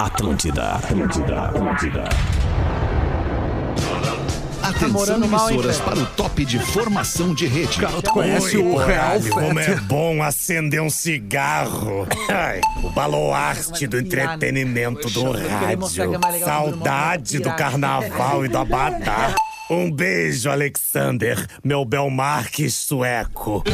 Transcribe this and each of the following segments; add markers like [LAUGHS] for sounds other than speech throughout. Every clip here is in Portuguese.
Atlântida, Atlântida, Atlântida. Atenção morando mal, hein, emissoras para o top de formação de rede. Conhece o Real Como é bom acender um cigarro. Ai, o baluarte do entretenimento do rádio. Saudade do carnaval e do abadá. [LAUGHS] Um beijo, Alexander, meu Belmarques sueco.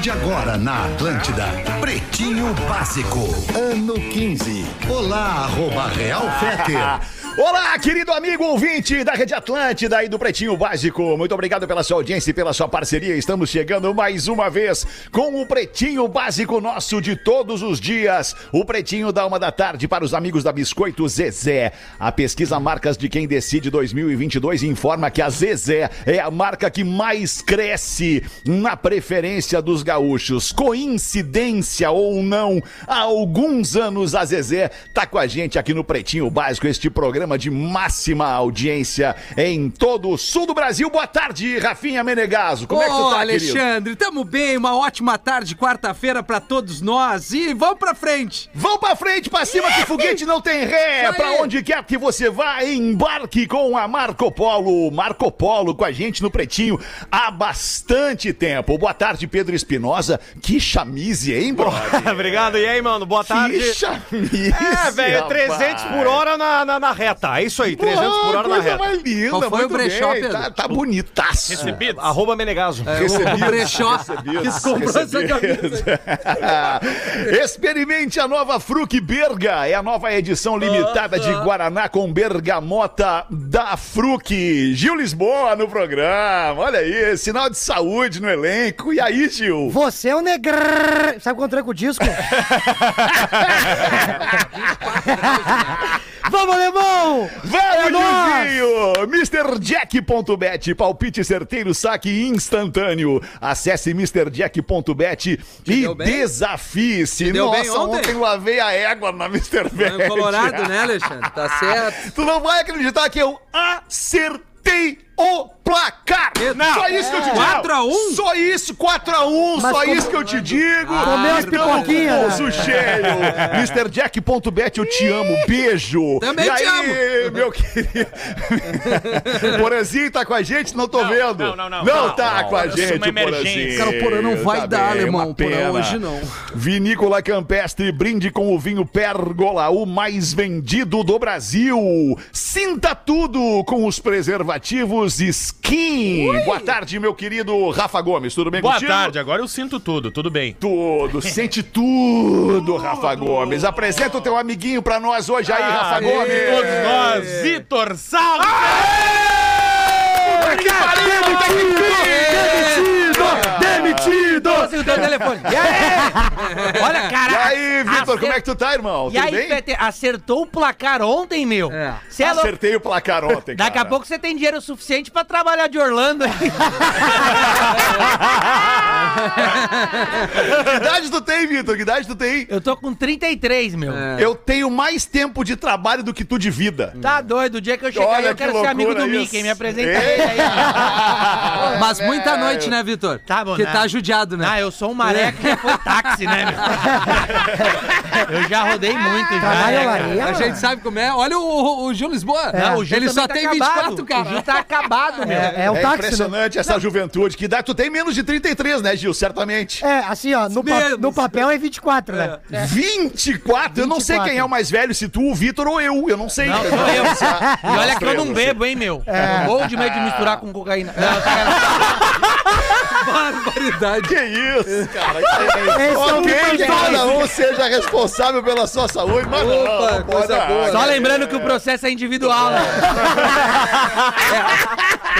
De agora na Atlântida, Pretinho Básico, ano 15. Olá, arroba Real Feter. [LAUGHS] Olá, querido amigo ouvinte da Rede Atlântida e do Pretinho Básico. Muito obrigado pela sua audiência e pela sua parceria. Estamos chegando mais uma vez com o Pretinho Básico nosso de todos os dias. O Pretinho da uma da tarde para os amigos da Biscoito Zezé. A pesquisa Marcas de Quem Decide 2022 informa que a Zezé é a marca que mais cresce na preferência dos gaúchos. Coincidência ou não, há alguns anos a Zezé tá com a gente aqui no Pretinho Básico, este programa de máxima audiência em todo o sul do Brasil. Boa tarde, Rafinha Menegaso. Como é que tu tá, querido? Alexandre, tamo bem, uma ótima tarde, quarta-feira pra todos nós e vamos pra frente. Vão pra frente, pra cima, que foguete não tem ré. Pra onde quer que você vá, embarque com a Marco Polo. Marco Polo com a gente no Pretinho há bastante tempo. Boa tarde, Pedro Espinosa. Que chamise, hein, brother? [LAUGHS] Obrigado. E aí, mano? Boa tarde. Que chamise, É, velho, rapaz. 300 por hora na, na, na reta. É isso aí, 300 por hora na coisa reta. mais linda, Qual foi muito o brechó, bem. Pedro? Tá, tá bonitaço. Arroba Menegaso. É, Recebidos, o brechó recebidos, que comprou essa recebidos. camisa. [LAUGHS] Experimente a nova Fruc Berga. É a nova edição limitada de Guaraná com bergamota da Fruc. Gil Lisboa no programa. Olha aí, sinal de saúde no elenco. E aí, Gil? Você é um negrão. Sabe quando tranca o disco? [LAUGHS] Vamos, alemão! É Vamos! Gilzinho! MrJack.bet, palpite certeiro, saque instantâneo. Acesse MrJack.bet e desafie-se. Nossa, bem ontem? lavei a égua na Mr. Bet. Colorado, né, Alexandre? Tá certo. [LAUGHS] Tu não vai acreditar que eu acertei o placar. Não. Só isso que eu te digo. 4 a 1? Só isso, 4x1. Mas Só como- isso que eu te digo. Ah, Comeu as com pipoquinhas, bolso né? cheio. MrJack.bet, eu te amo. Beijo. Também e te aí, meu querido? [LAUGHS] Porazinho tá com a gente? Não tô vendo. não, não, não. Não Não, tá não, com a gente. Porazinho. Cara, o Porã não vai Tá dar, bem, alemão. uma Porã hoje não. Vinícola Campestre, brinde com o vinho Pérgola, o mais vendido do Brasil. Sinta tudo com os preservativos Skin. Boa tarde, meu querido Rafa Gomes. Tudo bem Boa contigo? tarde, agora eu sinto tudo, tudo bem. Tudo, [LAUGHS] sente tudo, Rafa Gomes. Apresenta o teu amiguinho pra nós hoje aí, Rafa Ah, Gomes. todos nós, Vitor pariu, tá Demitido! Demitido! O teu telefone. E aí? [LAUGHS] Olha, E cara. aí, Vitor, como é que tu tá, irmão? E Tudo aí, bem? Fete, acertou o placar ontem, meu? É. Cê é. Acertei o placar ontem, Daqui cara. a pouco você tem dinheiro suficiente pra trabalhar de Orlando. [LAUGHS] Que idade tu tem, Vitor? Que idade tu tem? Eu tô com 33, meu. É. Eu tenho mais tempo de trabalho do que tu de vida. Tá doido, o dia que eu chegar Olha aí, eu que quero ser amigo do loucura Mickey. isso. Me apresenta ele aí. Mas muita noite, né, Vitor? Tá bom, Porque né? tá judiado, né? Ah, eu sou um maré que já foi táxi, né, meu? [LAUGHS] Eu já rodei muito, já. Trabalha né, lá, cara? aí, A gente sabe como é. Olha o, o, o Gil Lisboa. Não, o Gil Ele só tá tem acabado. 24, cara. O Gil tá acabado, meu. É, é o É táxi, né? impressionante essa juventude. Que idade tu tem menos de 33, né, Gil? Certamente. É, assim, ó, no, pa- no papel é 24, né? 24? Eu não sei 24. quem é o mais velho, se tu, o Vitor ou eu. Eu não sei. Não, sou eu. E olha que eu não bebo, hein, meu. É. Morro de medo de misturar com cocaína. [LAUGHS] Não, cara, Barbaridade. Que isso, cara? Esse é que Vitor cada um seja responsável pela sua saúde, mas não, Opa, não coisa pode, boa. não. Só lembrando que o processo é individual, né?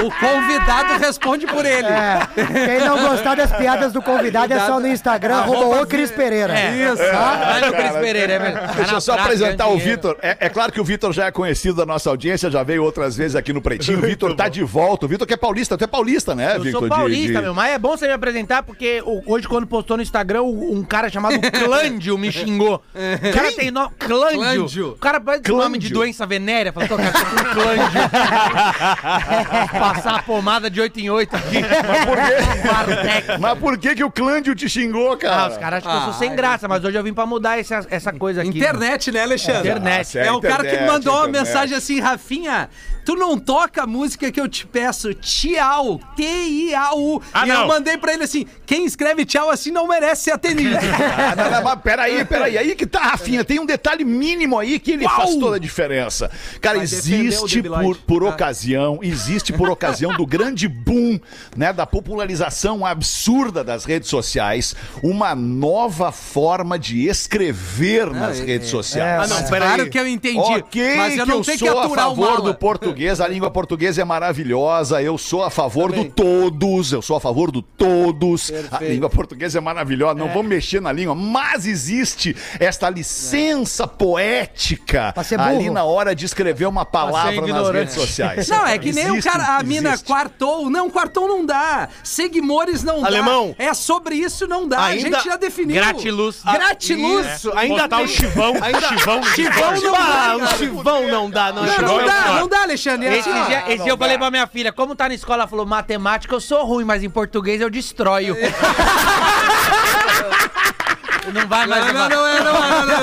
O convidado responde por ele. É, quem não gostar das piadas do convidado é só no Instagram, arroba o Cris Pereira. É. Isso. Vai no Cris Pereira, é verdade. Deixa eu só apresentar o. Vitor. É, é claro que o Vitor já é conhecido da nossa audiência, já veio outras vezes aqui no Pretinho. O Vitor tá de volta. O Vitor que é paulista. Tu é paulista, né, Eu Vitor? sou De- paulista, de- meu, mas é bom você me apresentar porque o- hoje, quando postou no Instagram, um cara chamado [LAUGHS] Clândio me xingou. O cara tem nome. Clândio. Clândio. O cara parece nome de doença venérea. Falou, cara, tô com Clândio. [LAUGHS] passar a pomada de 8 em 8 aqui. Mas por quê? Mas por que, que o Clândio te xingou, Ah, cara? os caras acham que eu sou Ah, sem graça, mas hoje eu vim pra mudar essa, essa coisa aqui. Internet, né, Alexandre? Internet. Ah, É o cara que me mandou uma internet. mensagem assim, Rafinha, tu não toca a música que eu te peço, Tiau, T-I-A-U. Ah, e eu não. mandei pra ele assim, quem escreve tchau assim não merece ser atendido. [LAUGHS] Ah, não, não, mas peraí, peraí. Aí que tá, Rafinha. Tem um detalhe mínimo aí que ele faz toda a diferença. Cara, Vai existe por, por Ah. ocasião, existe por ocasião do grande boom, né, da popularização absurda das redes sociais, uma nova forma de escrever nas é- redes é, sociais. Ah, não, peraí. Claro que eu entendi, Ok, mas eu que não eu tenho que sou a favor do português, a língua portuguesa é maravilhosa, eu sou a favor do todos, eu sou a favor do todos. A língua portuguesa é maravilhosa, não vamos mexer na língua, mas existe esta licença poética Pra ser ali na hora de escrever uma palavra nas redes sociais. Não, é que nem Existe, o cara, a mina existe. quartou. Não, quartou não dá. Seguimores não Alemão. dá. É sobre isso não dá. a Ainda- gente já definiu. Gratiluz. Gratiluz. Isso, ainda tá tem o chivão. [LAUGHS] Ainda... Chivão, Chivão não ah, dá, o cara. chivão não dá, não. Não, chivão não é dá, não dá, Alexandre. É Esse assim, dia, esse dia eu dá. falei pra minha filha, como tá na escola, ela falou, matemática eu sou ruim, mas em português eu destroio. [LAUGHS] ha ha ha ha ha ha não vai mais Não, não, não é, não é, não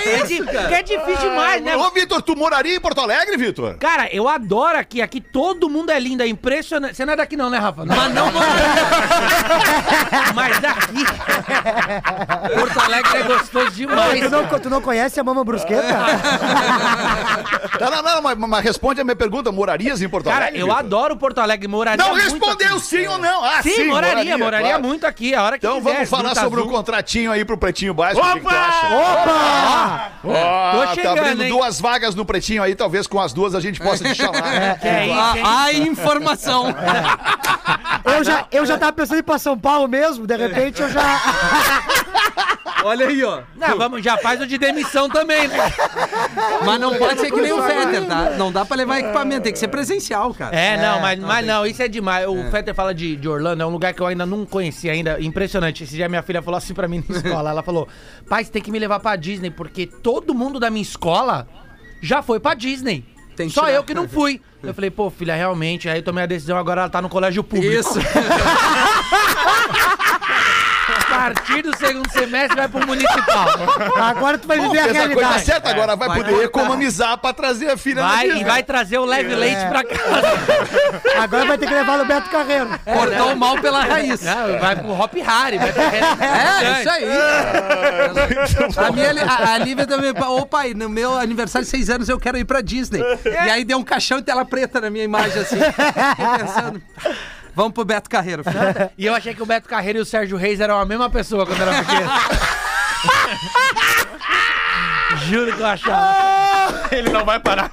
é. É, di- porque é difícil demais, né? Ô, Vitor, tu moraria em Porto Alegre, Vitor? Cara, eu adoro aqui. Aqui todo mundo é lindo, é impressionante. Você não é daqui não, né, Rafa? Mas não, [LAUGHS] Mas daqui. Porto Alegre é gostoso demais. Tu não, tu não conhece a Mama Brusqueta? Não, [LAUGHS] não, não, mas, mas responde a minha pergunta, morarias em Porto Cara, Alegre? eu Vitor? adoro Porto Alegre, moraria Não muito respondeu aqui. sim ou não. Ah, Sim, moraria, moraria, claro. muito aqui, a hora que Então quiser. vamos falar sobre o Azul. Contratinho aí pro Pretinho Básico. O que, que tu Opa! acha? Opa! Ó, Tô tá chegando, abrindo hein? duas vagas no Pretinho aí, talvez com as duas a gente possa te chamar. Que é isso, hein? A, a informação. Eu já, eu já tava pensando em ir pra São Paulo mesmo, de repente eu já. [LAUGHS] Olha aí, ó. Não, vamos, já faz o de demissão também, né? Mas não pode ser que nem o Fetter, tá? Não dá pra levar equipamento, tem que ser presencial, cara. É, não, mas, tá mas bem. não, isso é demais. O Fetter fala de, de Orlando, é um lugar que eu ainda não conhecia ainda. Impressionante. Esse dia minha filha falou assim pra mim na [LAUGHS] escola. Ela falou, pai, você tem que me levar pra Disney, porque todo mundo da minha escola já foi pra Disney. Só tirar. eu que não fui. Eu falei, pô, filha, realmente. Aí eu tomei a decisão, agora ela tá no colégio público. Isso. [LAUGHS] A partir do segundo semestre vai pro municipal. Agora tu vai Bom, viver a fez a coisa realidade. certa, agora vai, vai poder cortar. economizar pra trazer a filha na Vai, Disney. e vai trazer o leve leite pra casa. Agora vai ter que levar no Beto Carreiro. Cortou o mal pela raiz. Não, vai pro Hop Harry, vai pra É, isso aí. A, minha, a, a Lívia também. Ô pai, no meu aniversário de seis anos eu quero ir pra Disney. E aí deu um caixão de tela preta na minha imagem, assim. Fiquei pensando. Vamos pro Beto Carreiro. filho. [LAUGHS] E eu achei que o Beto Carreiro e o Sérgio Reis eram a mesma pessoa quando era pequeno. [LAUGHS] Juro que eu achava. Ele não vai parar.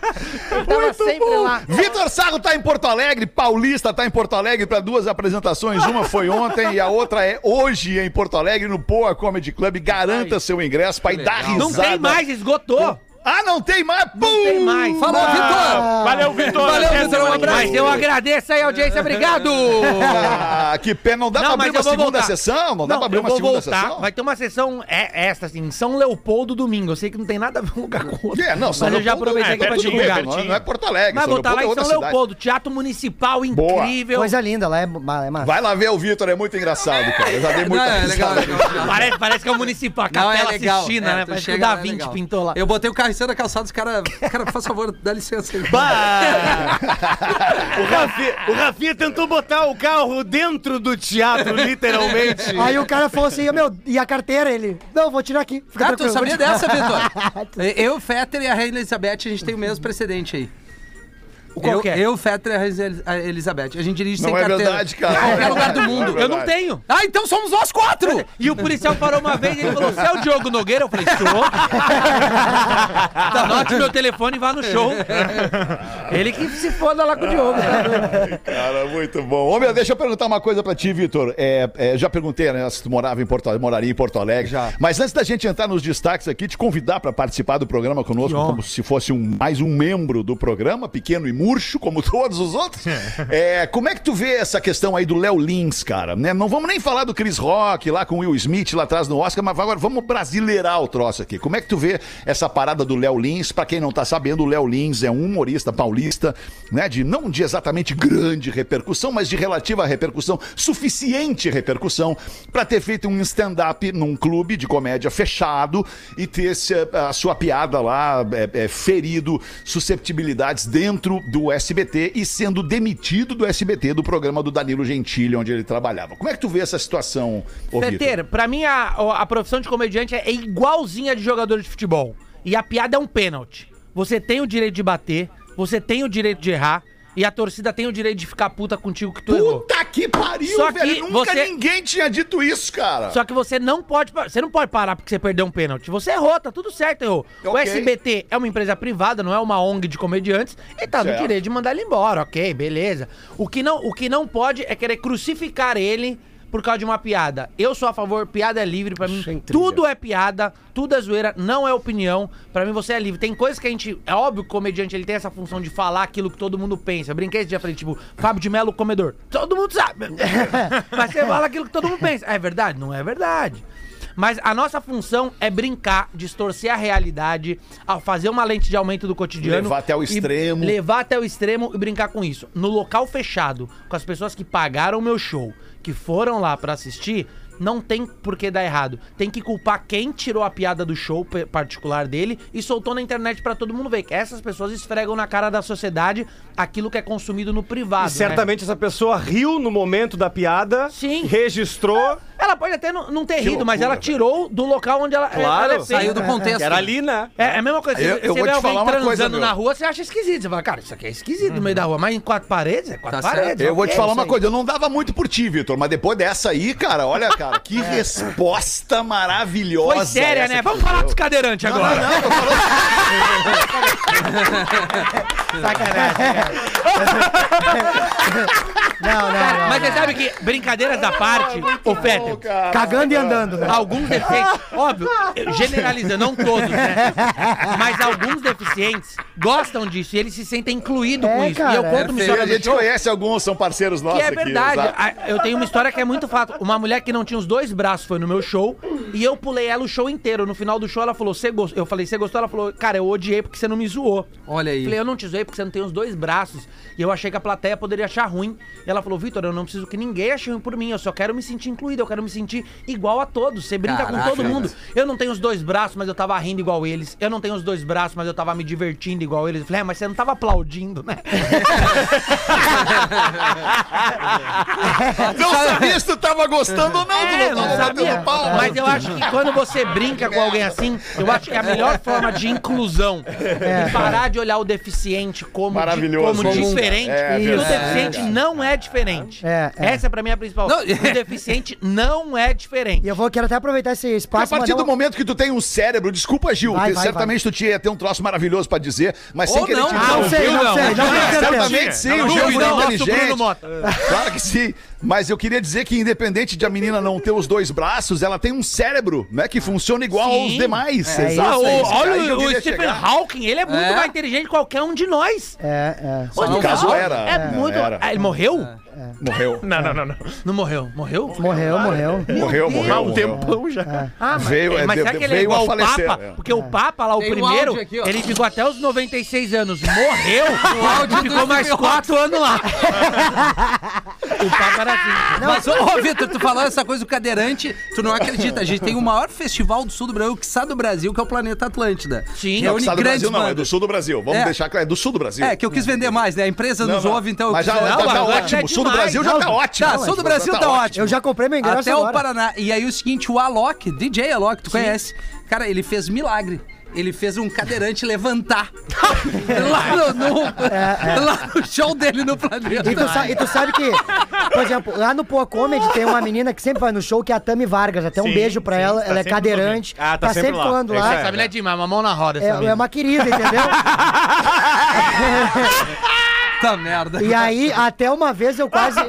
Eu tava sempre lá. Vitor Sarro tá em Porto Alegre, Paulista tá em Porto Alegre para duas apresentações. Uma foi ontem e a outra é hoje em Porto Alegre no Poa Comedy Club. Garanta seu ingresso para ir dar risada. Não tem mais, esgotou. Ah, não tem mais? Não tem mais. Falou, Vitor! Valeu, Vitor. Valeu, Vitor, um vem. Mas eu agradeço aí a audiência, obrigado. Ah, que pena. Não dá Não, pra abrir uma segunda voltar. sessão? Não dá pra abrir uma segunda voltar. sessão? Vai ter uma sessão é, esta, assim, em São Leopoldo domingo. Eu sei que não tem nada a ver um lugar com o outro. É, não, São mas eu já Leopoldo aproveitei é aqui pra perto do divulgar. Não é- não é Porto Alegre. Mas São vou estar lá em Leopoldo é São. Leopoldo, Teatro Municipal Boa. incrível. Coisa linda, lá é, é massa. Vai lá ver o Vitor, é muito engraçado, cara. Eu já dei muita Não, é legal. Parece, parece que é o Municipal, a Não, é Capela legal. Sistina, É, né? Parece que o chega, Da é Vinci pintou lá. Eu botei o cima da calçada, os caras. Cara, por favor, dá licença aí. [LAUGHS] O Rafinha, o Rafinha tentou botar o carro dentro do teatro, literalmente. Aí o cara falou assim, meu, e a carteira? Ele, não, vou tirar aqui. Fica Ah, tu sabia vou tirar." dessa, Vitor? [LAUGHS] Eu, o Fetter e a Rainha Elizabeth, a gente tem o mesmo precedente aí. Qual eu, que é? eu, Fetter e Elizabeth. A gente dirige Não sem é carteira. verdade, cara. Em qualquer lugar do mundo. É Eu não tenho. Ah, então somos nós quatro! E o policial parou uma vez e ele falou: Você é o Diogo Nogueira? Eu falei: Sou. [LAUGHS] Anote meu telefone e vá no show. Ele que se foda lá com o Diogo. Cara, muito bom. Ô, meu, deixa eu perguntar uma coisa pra ti, Vitor. É, é, já perguntei, né, se tu morava em Porto, moraria em Porto Alegre. Já. Mas antes da gente entrar nos destaques aqui, te convidar pra participar do programa conosco, como se fosse um, mais um membro do programa, pequeno e músico. Murcho, como [LAUGHS] todos os outros. É, como é que tu vê essa questão aí do Léo Lins, cara? Né? Não vamos nem falar do Chris Rock lá com o Will Smith lá atrás no Oscar, mas agora vamos brasileirar o troço aqui. Como é que tu vê essa parada do Léo Lins? Pra quem não tá sabendo, o Léo Lins é um humorista paulista, né? De não de exatamente grande repercussão, mas de relativa repercussão, suficiente repercussão, pra ter feito um stand-up num clube de comédia fechado e ter a sua piada lá é, é, ferido susceptibilidades dentro do SBT e sendo demitido do SBT do programa do Danilo Gentili, onde ele trabalhava. Como é que tu vê essa situação? Peter, pra mim a, a profissão de comediante é igualzinha de jogador de futebol. E a piada é um pênalti. Você tem o direito de bater, você tem o direito de errar, e a torcida tem o direito de ficar puta contigo que tu errou. Puta que pariu, Só que velho! Nunca você- ninguém tinha dito isso, cara. Só que você não pode. Você não pode parar porque você perdeu um pênalti. Você errou, tá tudo certo, errou. O Ok. SBT é uma empresa privada, não é uma ONG de comediantes, e tá Certo. no direito de mandar ele embora, ok, beleza. O que, não, o que não pode é querer crucificar ele por causa de uma piada. Eu sou a favor, piada é livre, pra mim. Tudo é piada, tudo é zoeira, não é opinião. Pra mim você é livre. Tem coisas que a gente. É óbvio que o comediante ele tem essa função de falar aquilo que todo mundo pensa. Eu brinquei esse dia, falei, tipo, Fábio de Melo, comedor. Todo mundo sabe. [LAUGHS] Mas você fala aquilo que todo mundo pensa. É verdade? Não é verdade. Mas a nossa função é brincar, distorcer a realidade, fazer uma lente de aumento do cotidiano. Levar até o extremo. Levar até o extremo e brincar com isso. No local fechado, com as pessoas que pagaram o meu show, que foram lá pra assistir, não tem por que dar errado. Tem que culpar quem tirou a piada do show particular dele e soltou na internet pra todo mundo ver. Que essas pessoas esfregam na cara da sociedade aquilo que é consumido no privado. E né? certamente essa pessoa riu no momento da piada, Sim. registrou, Ela pode até não, não ter rido, mas loucura, ela tirou do local onde ela, Claro, ela é. Saiu do contexto. que era ali, né? É, é a mesma coisa. Eu- Você eu você vou vê te alguém falar uma coisa, transando meu. na rua, você acha esquisito. Você fala, cara, isso aqui é esquisito no meio da rua. Mas em quatro paredes, é quatro Tá paredes. certo. Eu vou te falar uma aí. coisa, eu não dava muito por ti, Vitor, mas depois dessa aí, cara, olha, cara, que [LAUGHS] resposta maravilhosa. Foi séria, né? que Vamos falar dos cadeirantes agora. não, não, tô falando... [LAUGHS] [LAUGHS] Não, não, não. Mas você sabe que, brincadeiras da parte, ô Cara. Cagando e andando, né? alguns deficientes, óbvio, generalizando, não todos, né? Mas alguns deficientes gostam disso e eles se sentem incluídos É, com isso. cara, e eu é. conto uma E história a gente show conhece alguns, são parceiros nossos que é aqui, verdade. exato. A- Eu tenho uma história que é muito fato. Uma mulher que não tinha os dois braços foi no meu show e eu pulei ela o show inteiro. No final do show ela falou, você gostou? Eu falei, você gostou? Ela falou, cara, eu odiei porque você não me zoou. Olha aí. Falei, eu não te zoei porque você não tem os dois braços. E eu achei que a plateia poderia achar ruim. E ela falou, Vitor, eu não preciso que ninguém ache ruim por mim. Eu só quero me sentir incluído, eu quero me sentir igual a todos. Você brinca Caraca, com todo mundo. Eu não tenho os dois braços, mas eu tava rindo igual eles. Eu não tenho os dois braços, mas eu tava me divertindo igual eles. Eu falei, é, mas você não tava aplaudindo, né? [LAUGHS] Não sabia se tu tava gostando ou não, tu É, não sabia. Mas eu acho que quando você brinca com alguém assim, eu acho que a melhor forma de inclusão e parar de olhar o deficiente como, Maravilhoso. como Como diferente, É, porque o deficiente não é diferente. É, é. Essa pra mim é a principal. Não, O [LAUGHS] deficiente não é diferente. E eu vou quero até aproveitar esse A espaço partir mandar do uma- momento que tu tem um cérebro, desculpa, Gil, Vai, vai, certamente tu tinha ter um troço maravilhoso pra dizer, mas sem Ou querer não. te Ah, Não sei, não sei, não sim, Não, o Gil é dúvida, muito nosso inteligente. Bruno Mota. Claro que sim. Mas eu queria dizer que, independente de a menina não ter os dois braços, ela tem um cérebro, né? Que funciona igual Sim. aos demais. É Exato. Ah, o- é isso, olha o, o Stephen chegar. Hawking, ele é muito É? mais inteligente que qualquer um de nós. É, é. O no caso era, É muito. era. Ah, ele morreu? Morreu. [LAUGHS] Não, não, não, não. Não morreu? Morreu? Morreu, morreu. Morreu, morreu. Há um morreu. tempão já. Ah, mas, Veio, é, mas será que ele é veio igual a o falecer, Papa? é. Porque o Papa lá, o Tem um primeiro, áudio aqui, ele ficou até os 96 anos, morreu [LAUGHS] áudio e do ficou mais Stephen 4 anos lá. [LAUGHS] o Papa era assim. Mas, ô, ô, Vitor, tu falou essa coisa do cadeirante, tu não acredita. A gente tem o maior festival do sul do Brasil, que está do Brasil, que é o Planeta Atlântida. Sim. Não, que do Brasil não, é do sul do Brasil. Vamos É. deixar claro, é do sul do Brasil. É, que eu quis vender mais, né? A empresa Não, nos não. ouve, então eu Mas já, mais. tá ótimo. é O sul do. Brasil já Não, tá ótimo. Tá, sul do Brasil tá ótimo. Eu já comprei meu ingresso Até o. Paraná. E aí o seguinte, o Alok, DJ Alok, tu conhece? Cara, ele fez milagre. Ele fez um cadeirante levantar. [LAUGHS] lá, no, no- lá no show dele no planeta. E tu, sa- e tu sabe que, por exemplo, lá no Poa Comedy tem uma menina que sempre vai no show, que é a Tami Vargas. Até um Sim, beijo pra sim, ela. tá ela é sempre cadeirante. Ah, tá sempre lá. falando É lá. aí. Essa mulher é demais, uma mão na roda. Essa É, é uma querida, entendeu? [LAUGHS] Puta merda. E aí, até uma vez eu quase.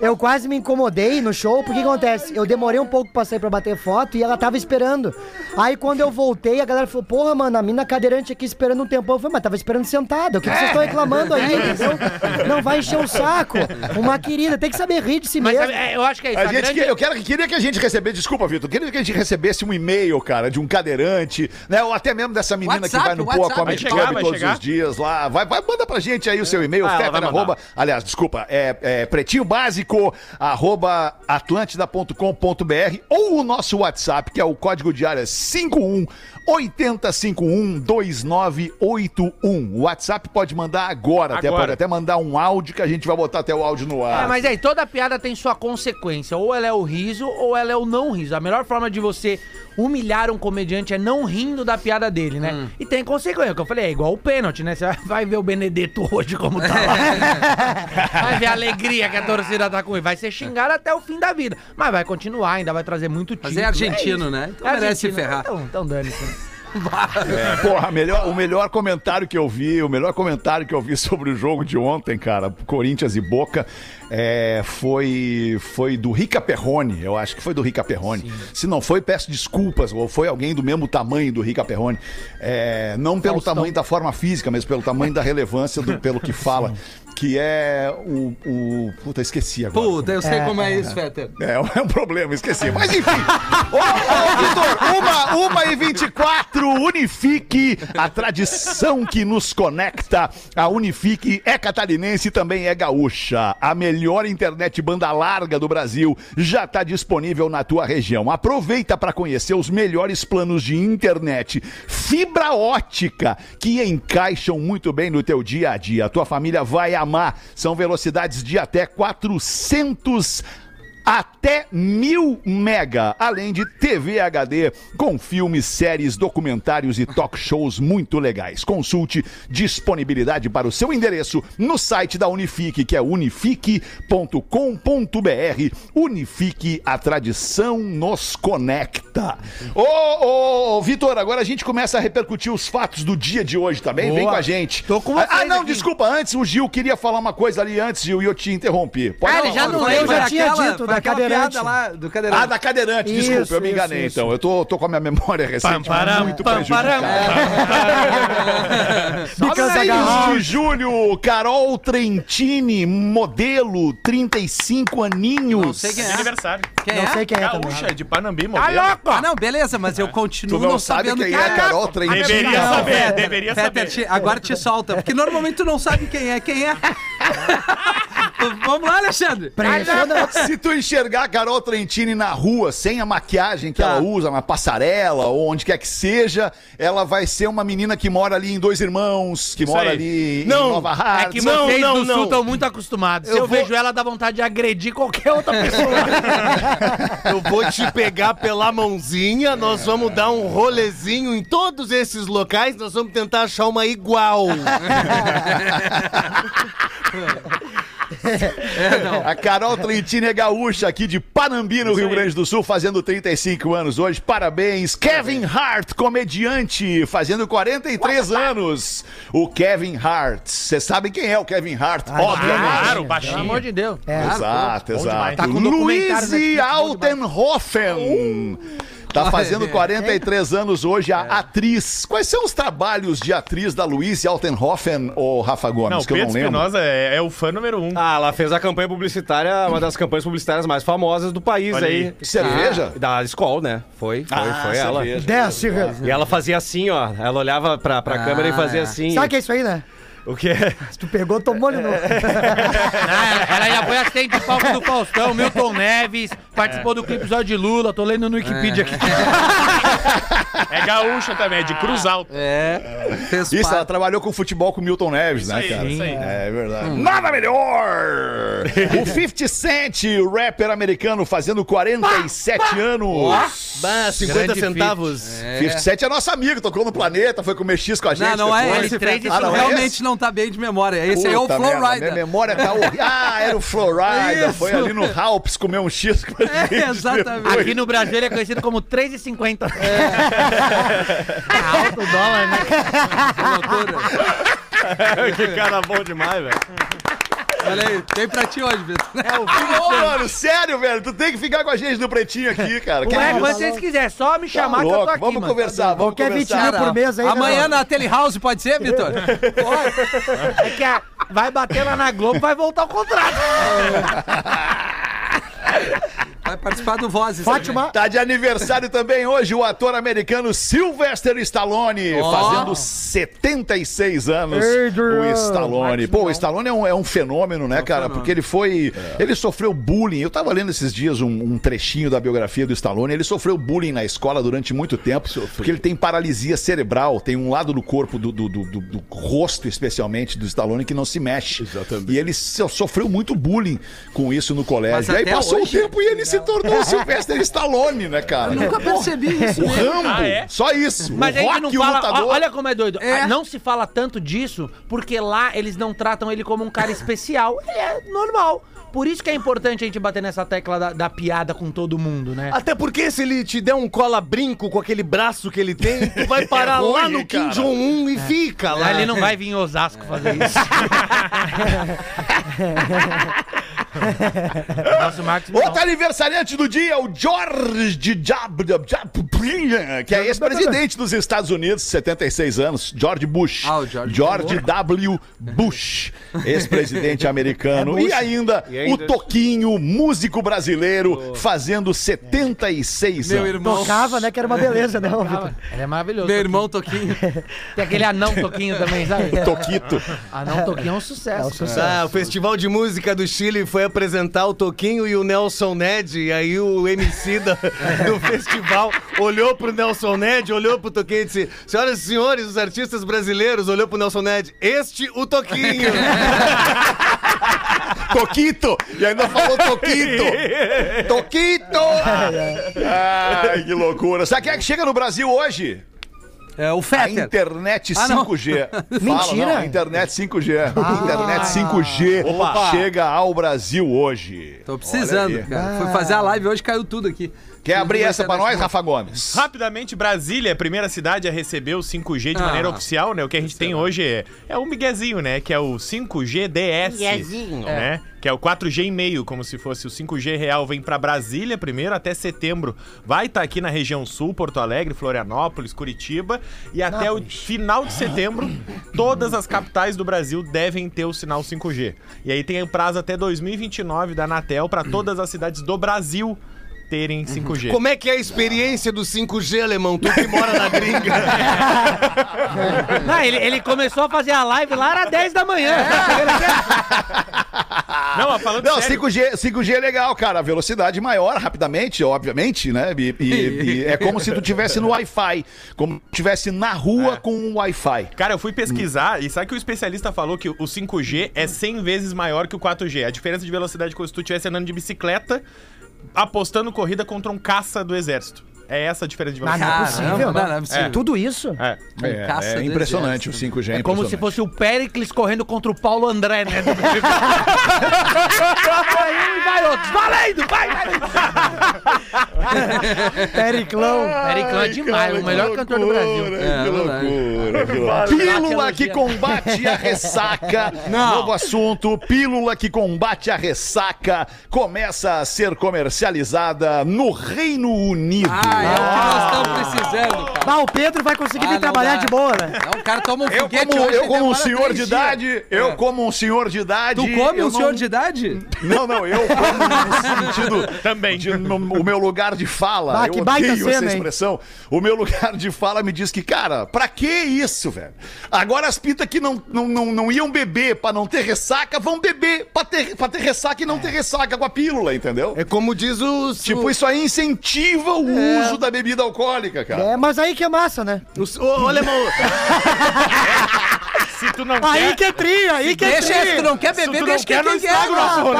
Eu quase me incomodei no show, porque que acontece? Eu demorei um pouco pra sair pra bater foto e ela tava esperando. Aí quando eu voltei, a galera falou: Porra, mano, a mina cadeirante aqui esperando um tempão. Eu falei, mas tava esperando sentada. O que, que vocês estão reclamando aí? entendeu? Não vai encher o saco. Uma querida, tem que saber rir de si Mas mesmo. sabe, é, eu acho que é isso. A a gente grande- que- eu quero, queria que a gente recebesse, desculpa, Vitor, queria que a gente recebesse um e-mail, cara, de um cadeirante, né? Ou até mesmo dessa menina que WhatsApp, vai no Poa. Comedy Club todos chegar. os dias lá. Vai, vai, manda pra gente aí o seu e-mail, Ah, ela fetter, arroba, aliás, desculpa, é, é pretinho básico, arroba atlântida.com.br ou o nosso WhatsApp, que é o código de área 51 8051 2981. O WhatsApp pode mandar agora, até Agora. pode até mandar um áudio que a gente vai botar até o áudio no ar. É, mas aí, toda piada tem sua consequência. Ou ela é o riso, ou ela é o não riso. A melhor forma de você humilhar um comediante é não rindo da piada dele, né? Hum. E tem consequência. O que eu falei, é igual o pênalti, né? Você vai- [LAUGHS] vai ver o Benedetto hoje como tá lá. [LAUGHS] vai ver a alegria que a torcida tá com ele. Vai ser xingado até o fim da vida. Mas vai continuar, ainda vai trazer muito título. Mas é argentino, isso. né? Então É merece se argentino. ferrar. Então, então dane-se. [LAUGHS] É, porra, melhor, o melhor comentário que eu vi, o melhor comentário que eu vi sobre o jogo de ontem, cara, Corinthians e Boca, é, foi, foi do Rica Perrone. Eu acho que foi do Rica Perrone. Se não foi, peço desculpas, ou foi alguém do mesmo tamanho do Rica Perrone. É, não pelo Faustão. tamanho da forma física, mas pelo tamanho da relevância do, pelo que [LAUGHS] fala. Que é o, o. Puta, esqueci agora. Puta, eu sei como é isso, Fetter. É, é um problema, esqueci. Mas enfim. Ô, ô, Vitor, uma, uma e 24, Unifique, a tradição que nos conecta. A Unifique é catarinense e também é gaúcha. A melhor internet banda larga do Brasil já está disponível na tua região. Aproveita para conhecer os melhores planos de internet fibra ótica que encaixam muito bem no teu dia a dia. A tua família vai amar. São velocidades de até 400 até mil mega, além de TV HD com filmes, séries, documentários e talk shows muito legais. Consulte disponibilidade para o seu endereço no site da Unifique, que é unifique.com.br. Unifique, a tradição nos conecta. Ô, ô, Vitor, agora a gente começa a repercutir os fatos do dia de hoje também. Vem Boa. com a gente. Tô com ah, não, aqui. desculpa, antes o Gil queria falar uma coisa ali antes, Gil, e eu te interrompi. Pode Ah, ele já não Foi- eu já tinha aquela- dito, foi da cadeirante. lá, do cadeirante. Ah, da cadeirante, desculpa, Isso, eu me isso, enganei isso. então. Eu tô, tô com a minha memória recente param, muito pam, prejudicada. Because I got 6 de julho, Carol Trentini, modelo, 35 aninhos. Não sei quem é. Aniversário. Quem Não é? sei quem é também. Gaúcha, de Panambi, Tá modelo. louco? Ah, não, beleza, mas eu continuo Tu não não sabe sabendo quem é a Carol Trentini. Deveria Não, saber, deveria Fetter, saber. te- agora te solta, porque normalmente tu não sabe quem é. Quem é? [LAUGHS] [LAUGHS] Vamos lá, Alexandre. Impressionante. [LAUGHS] Se tu enxergar a Carol Trentini na rua, sem a maquiagem que ela usa, na passarela, ou onde quer que seja, ela vai ser uma menina que mora ali em Dois Irmãos, que Isso mora aí. ali Não, em Nova É Hartz. que Não, vocês não, do não. Sul estão muito acostumados. Se Eu eu, vou- vejo ela, dá vontade de agredir qualquer outra pessoa. [LAUGHS] Eu vou te pegar pela mãozinha, nós vamos dar um rolezinho em todos esses locais, nós vamos tentar achar uma igual. A Carol Trentini é gaúcha aqui de Panambi, no Rio Grande do Sul, fazendo 35 anos hoje. Parabéns. Kevin Hart, comediante, fazendo 43 anos. O Kevin Hart. Vocês sabem quem é o Kevin Hart? Obviamente. Claro, Pelo baixinho. amor de Deus. É. Exato, exato. Tá Luiz bom Altenhofen. Tá fazendo 43 anos hoje a atriz. Quais são os trabalhos de atriz da Luiz Altenhofen, ou Rafa Gomes, Não, que eu não Pedro lembro? Espinosa é, é o fã número um. Ah, ela fez a campanha publicitária, uma das campanhas publicitárias mais famosas do país Olha aí. aí. Cerveja? Da Skol, né? Foi, foi, Ah, foi ela. cerveja. Desce. E ela fazia assim, ó. Ela olhava pra, pra Ah, câmera e fazia é. assim. Sabe o que é isso aí, né? O quê? Se tu pegou, tomou de novo. [LAUGHS] Ah, ela já foi assistente de palco do Faustão, Milton Neves, participou do clipe episódio de Lula, tô lendo no Wikipedia aqui. É gaúcha também, é de Cruz Alta. É, fez Isso, ela parte. trabalhou com futebol com Milton Neves, né, aí, cara? isso aí. É verdade. Nada melhor! o 50 Cent, o rapper americano, fazendo 47 anos. Bah, 50 Grande centavos. 50 Cent é nosso amigo, tocou no planeta, foi comer X com a gente. Não, não é depois. esse, três Fetter. e Ah, não é realmente não tá bem de memória. Esse aí é o Puta Flow merda, Rider. Minha memória tá horrível. Ah, era o Flowrider. [LAUGHS] Isso. Foi ali no Halps comer um X com a gente. É, [LAUGHS] exatamente. depois. Aqui no Brasil ele é conhecido como 3,50. [LAUGHS] É. alto o dólar, né? Que loucura. que cara bom demais, velho. Olha aí, tem pra ti hoje, Vitor. Ô, mano, sério, velho, tu tem que ficar com a gente no pretinho aqui, cara. Que Ué, quando vocês quiserem, só me chamar que eu tô aqui, vamos mano. conversar, vamos Quer 20 conversar. mil por mês aí, né, Amanhã mano? na Telehouse pode ser, Vitor? É que a- vai bater lá na Globo, vai voltar o contrato. [LAUGHS] Vai participar do Vozes. Fátima, Tá de aniversário também hoje o ator americano Sylvester Stallone, Ó. fazendo 76 anos. Adrian. O Stallone. Pô, o Stallone é um, é um fenômeno, né, cara? Porque ele foi. Ele sofreu bullying. Eu tava lendo esses dias um, um trechinho da biografia do Stallone. Ele sofreu bullying na escola durante muito tempo. Porque ele tem paralisia cerebral. Tem um lado do corpo, do, do, do- do- do rosto, especialmente, do Stallone, que não se mexe. Exatamente. E ele so- sofreu muito bullying com isso no colégio. Mas E aí passou hoje- o tempo e ele se tornou o Sylvester Stallone, né, cara? Nunca percebi isso. O mesmo. Rambo, Ah, é? só isso. Mas o Rock, não o fala. lutador. Olha como é doido. É. Ah, Não se fala tanto disso porque lá eles não tratam ele como um cara especial. [LAUGHS] Ele é normal. Por isso que é importante a gente bater nessa tecla da, da piada com todo mundo, né? Até porque se ele te der um cola-brinco com aquele braço que ele tem, tu vai [LAUGHS] parar ruim, lá no Kim. Jong-un e fica lá. Lá ele não vai vir em Osasco fazer isso. [LAUGHS] [LAUGHS] Nosso Marcos. Outro aniversariante do dia, o George Jab, Jab, que é ex-presidente dos Estados Unidos, 76 anos, George Bush. Ah, o George George W. Bush, ex-presidente americano. [LAUGHS] e, ainda E ainda- o Toquinho, músico brasileiro, fazendo 76 Meu anos. irmão. tocava, né? Que era uma beleza, né, Vitor? Ele é maravilhoso. Meu irmão Toquinho. Tem aquele anão toquinho também, sabe? Toquito. Anão toquinho é um sucesso. Ah, o Festival de Música do Chile foi apresentar o Toquinho e o Nelson Ned, e aí o MC da- do [LAUGHS] festival olhou pro Nelson Ned, olhou pro Toquinho e disse: Senhoras e senhores, os artistas brasileiros, olhou pro Nelson Ned, este o Toquinho. [LAUGHS] Toquito! E ainda falou Toquito! [LAUGHS] Toquito! Ai, que loucura. Sabe quem é que chega no Brasil hoje? É o A Fetter. internet Ah, não. 5G. Mentira. [LAUGHS] Fala, não, a internet 5G. internet 5G Opa. chega ao Brasil hoje. Tô precisando, cara. Fui fazer a live hoje, caiu tudo aqui. Quer abrir essa pra internet nós. Rafa Gomes? Rapidamente, Brasília é a primeira cidade a receber o 5G de Ah. maneira oficial, né? O que a gente tem hoje é, é um miguezinho, né? Que é o 5G DS. Né? Que é o 4G e meio, como se fosse o 5G real. Vem pra Brasília primeiro até setembro. Vai estar aqui na região sul, Porto Alegre, Florianópolis, Curitiba. E até o final de setembro, todas as capitais do Brasil devem ter o sinal 5G. E aí tem prazo até 2029 da Anatel pra todas as cidades do Brasil terem 5G. Como é que é a experiência do 5G, alemão? Tu que mora na gringa. [LAUGHS] Não, ele, ele começou a fazer a live lá, era 10 da manhã. Não, mas falando Não, sério, 5G, 5G é legal, cara. Velocidade maior, rapidamente, obviamente, né? E, e- e é como se tu tivesse no Wi-Fi. Como se tivesse na rua É. com um Wi-Fi. Cara, eu fui pesquisar e sabe que o especialista falou que o 5G é 100 vezes maior que o 4G. A diferença de velocidade é como se tu estivesse andando de bicicleta apostando corrida contra um caça do exército. É essa a diferença de Ah, não velocidade. é possível. Não, não é possível. Tudo isso? É. É, caça é impressionante o 5G. É, É como se fosse o Pericles correndo contra o Paulo André, né? Aí vai outro, valendo, vai, vai. Periclão. Periclão é demais, o melhor cantor do Brasil. É, que verdade. loucura, que loucura. Pílula que combate a ressaca. Novo assunto. Pílula que combate a ressaca começa a ser comercializada no Reino Unido. Ah, é o que nós estamos precisando, cara. Ah, o Pedro vai conseguir Ah, vir não trabalhar dá. de boa, né? Não, o cara toma um Eu foguete como, hoje eu e como um senhor de idade, eu É. como um senhor de idade. Tu come um senhor não- de idade? Não, não, eu como [LAUGHS] no sentido Também. de no, o meu lugar de fala. Ah, eu que baita odeio essa cena, hein? expressão. O meu lugar de fala me diz que, cara, pra que isso, velho? Agora as pitas que não, não, não, não iam beber pra não ter ressaca, vão beber pra ter, pra ter ressaca e não ter ressaca com a pílula, entendeu? É como diz os. Tipo, isso aí incentiva o uso da bebida alcoólica, cara. É, mas aí que é massa, né? os- Ô, alemão, [LAUGHS] Se tu não Aí quer... que é trio, aí que é Deixa, se tu não quer beber, tu não deixa quer, quem não quer. estraga o nosso rolê.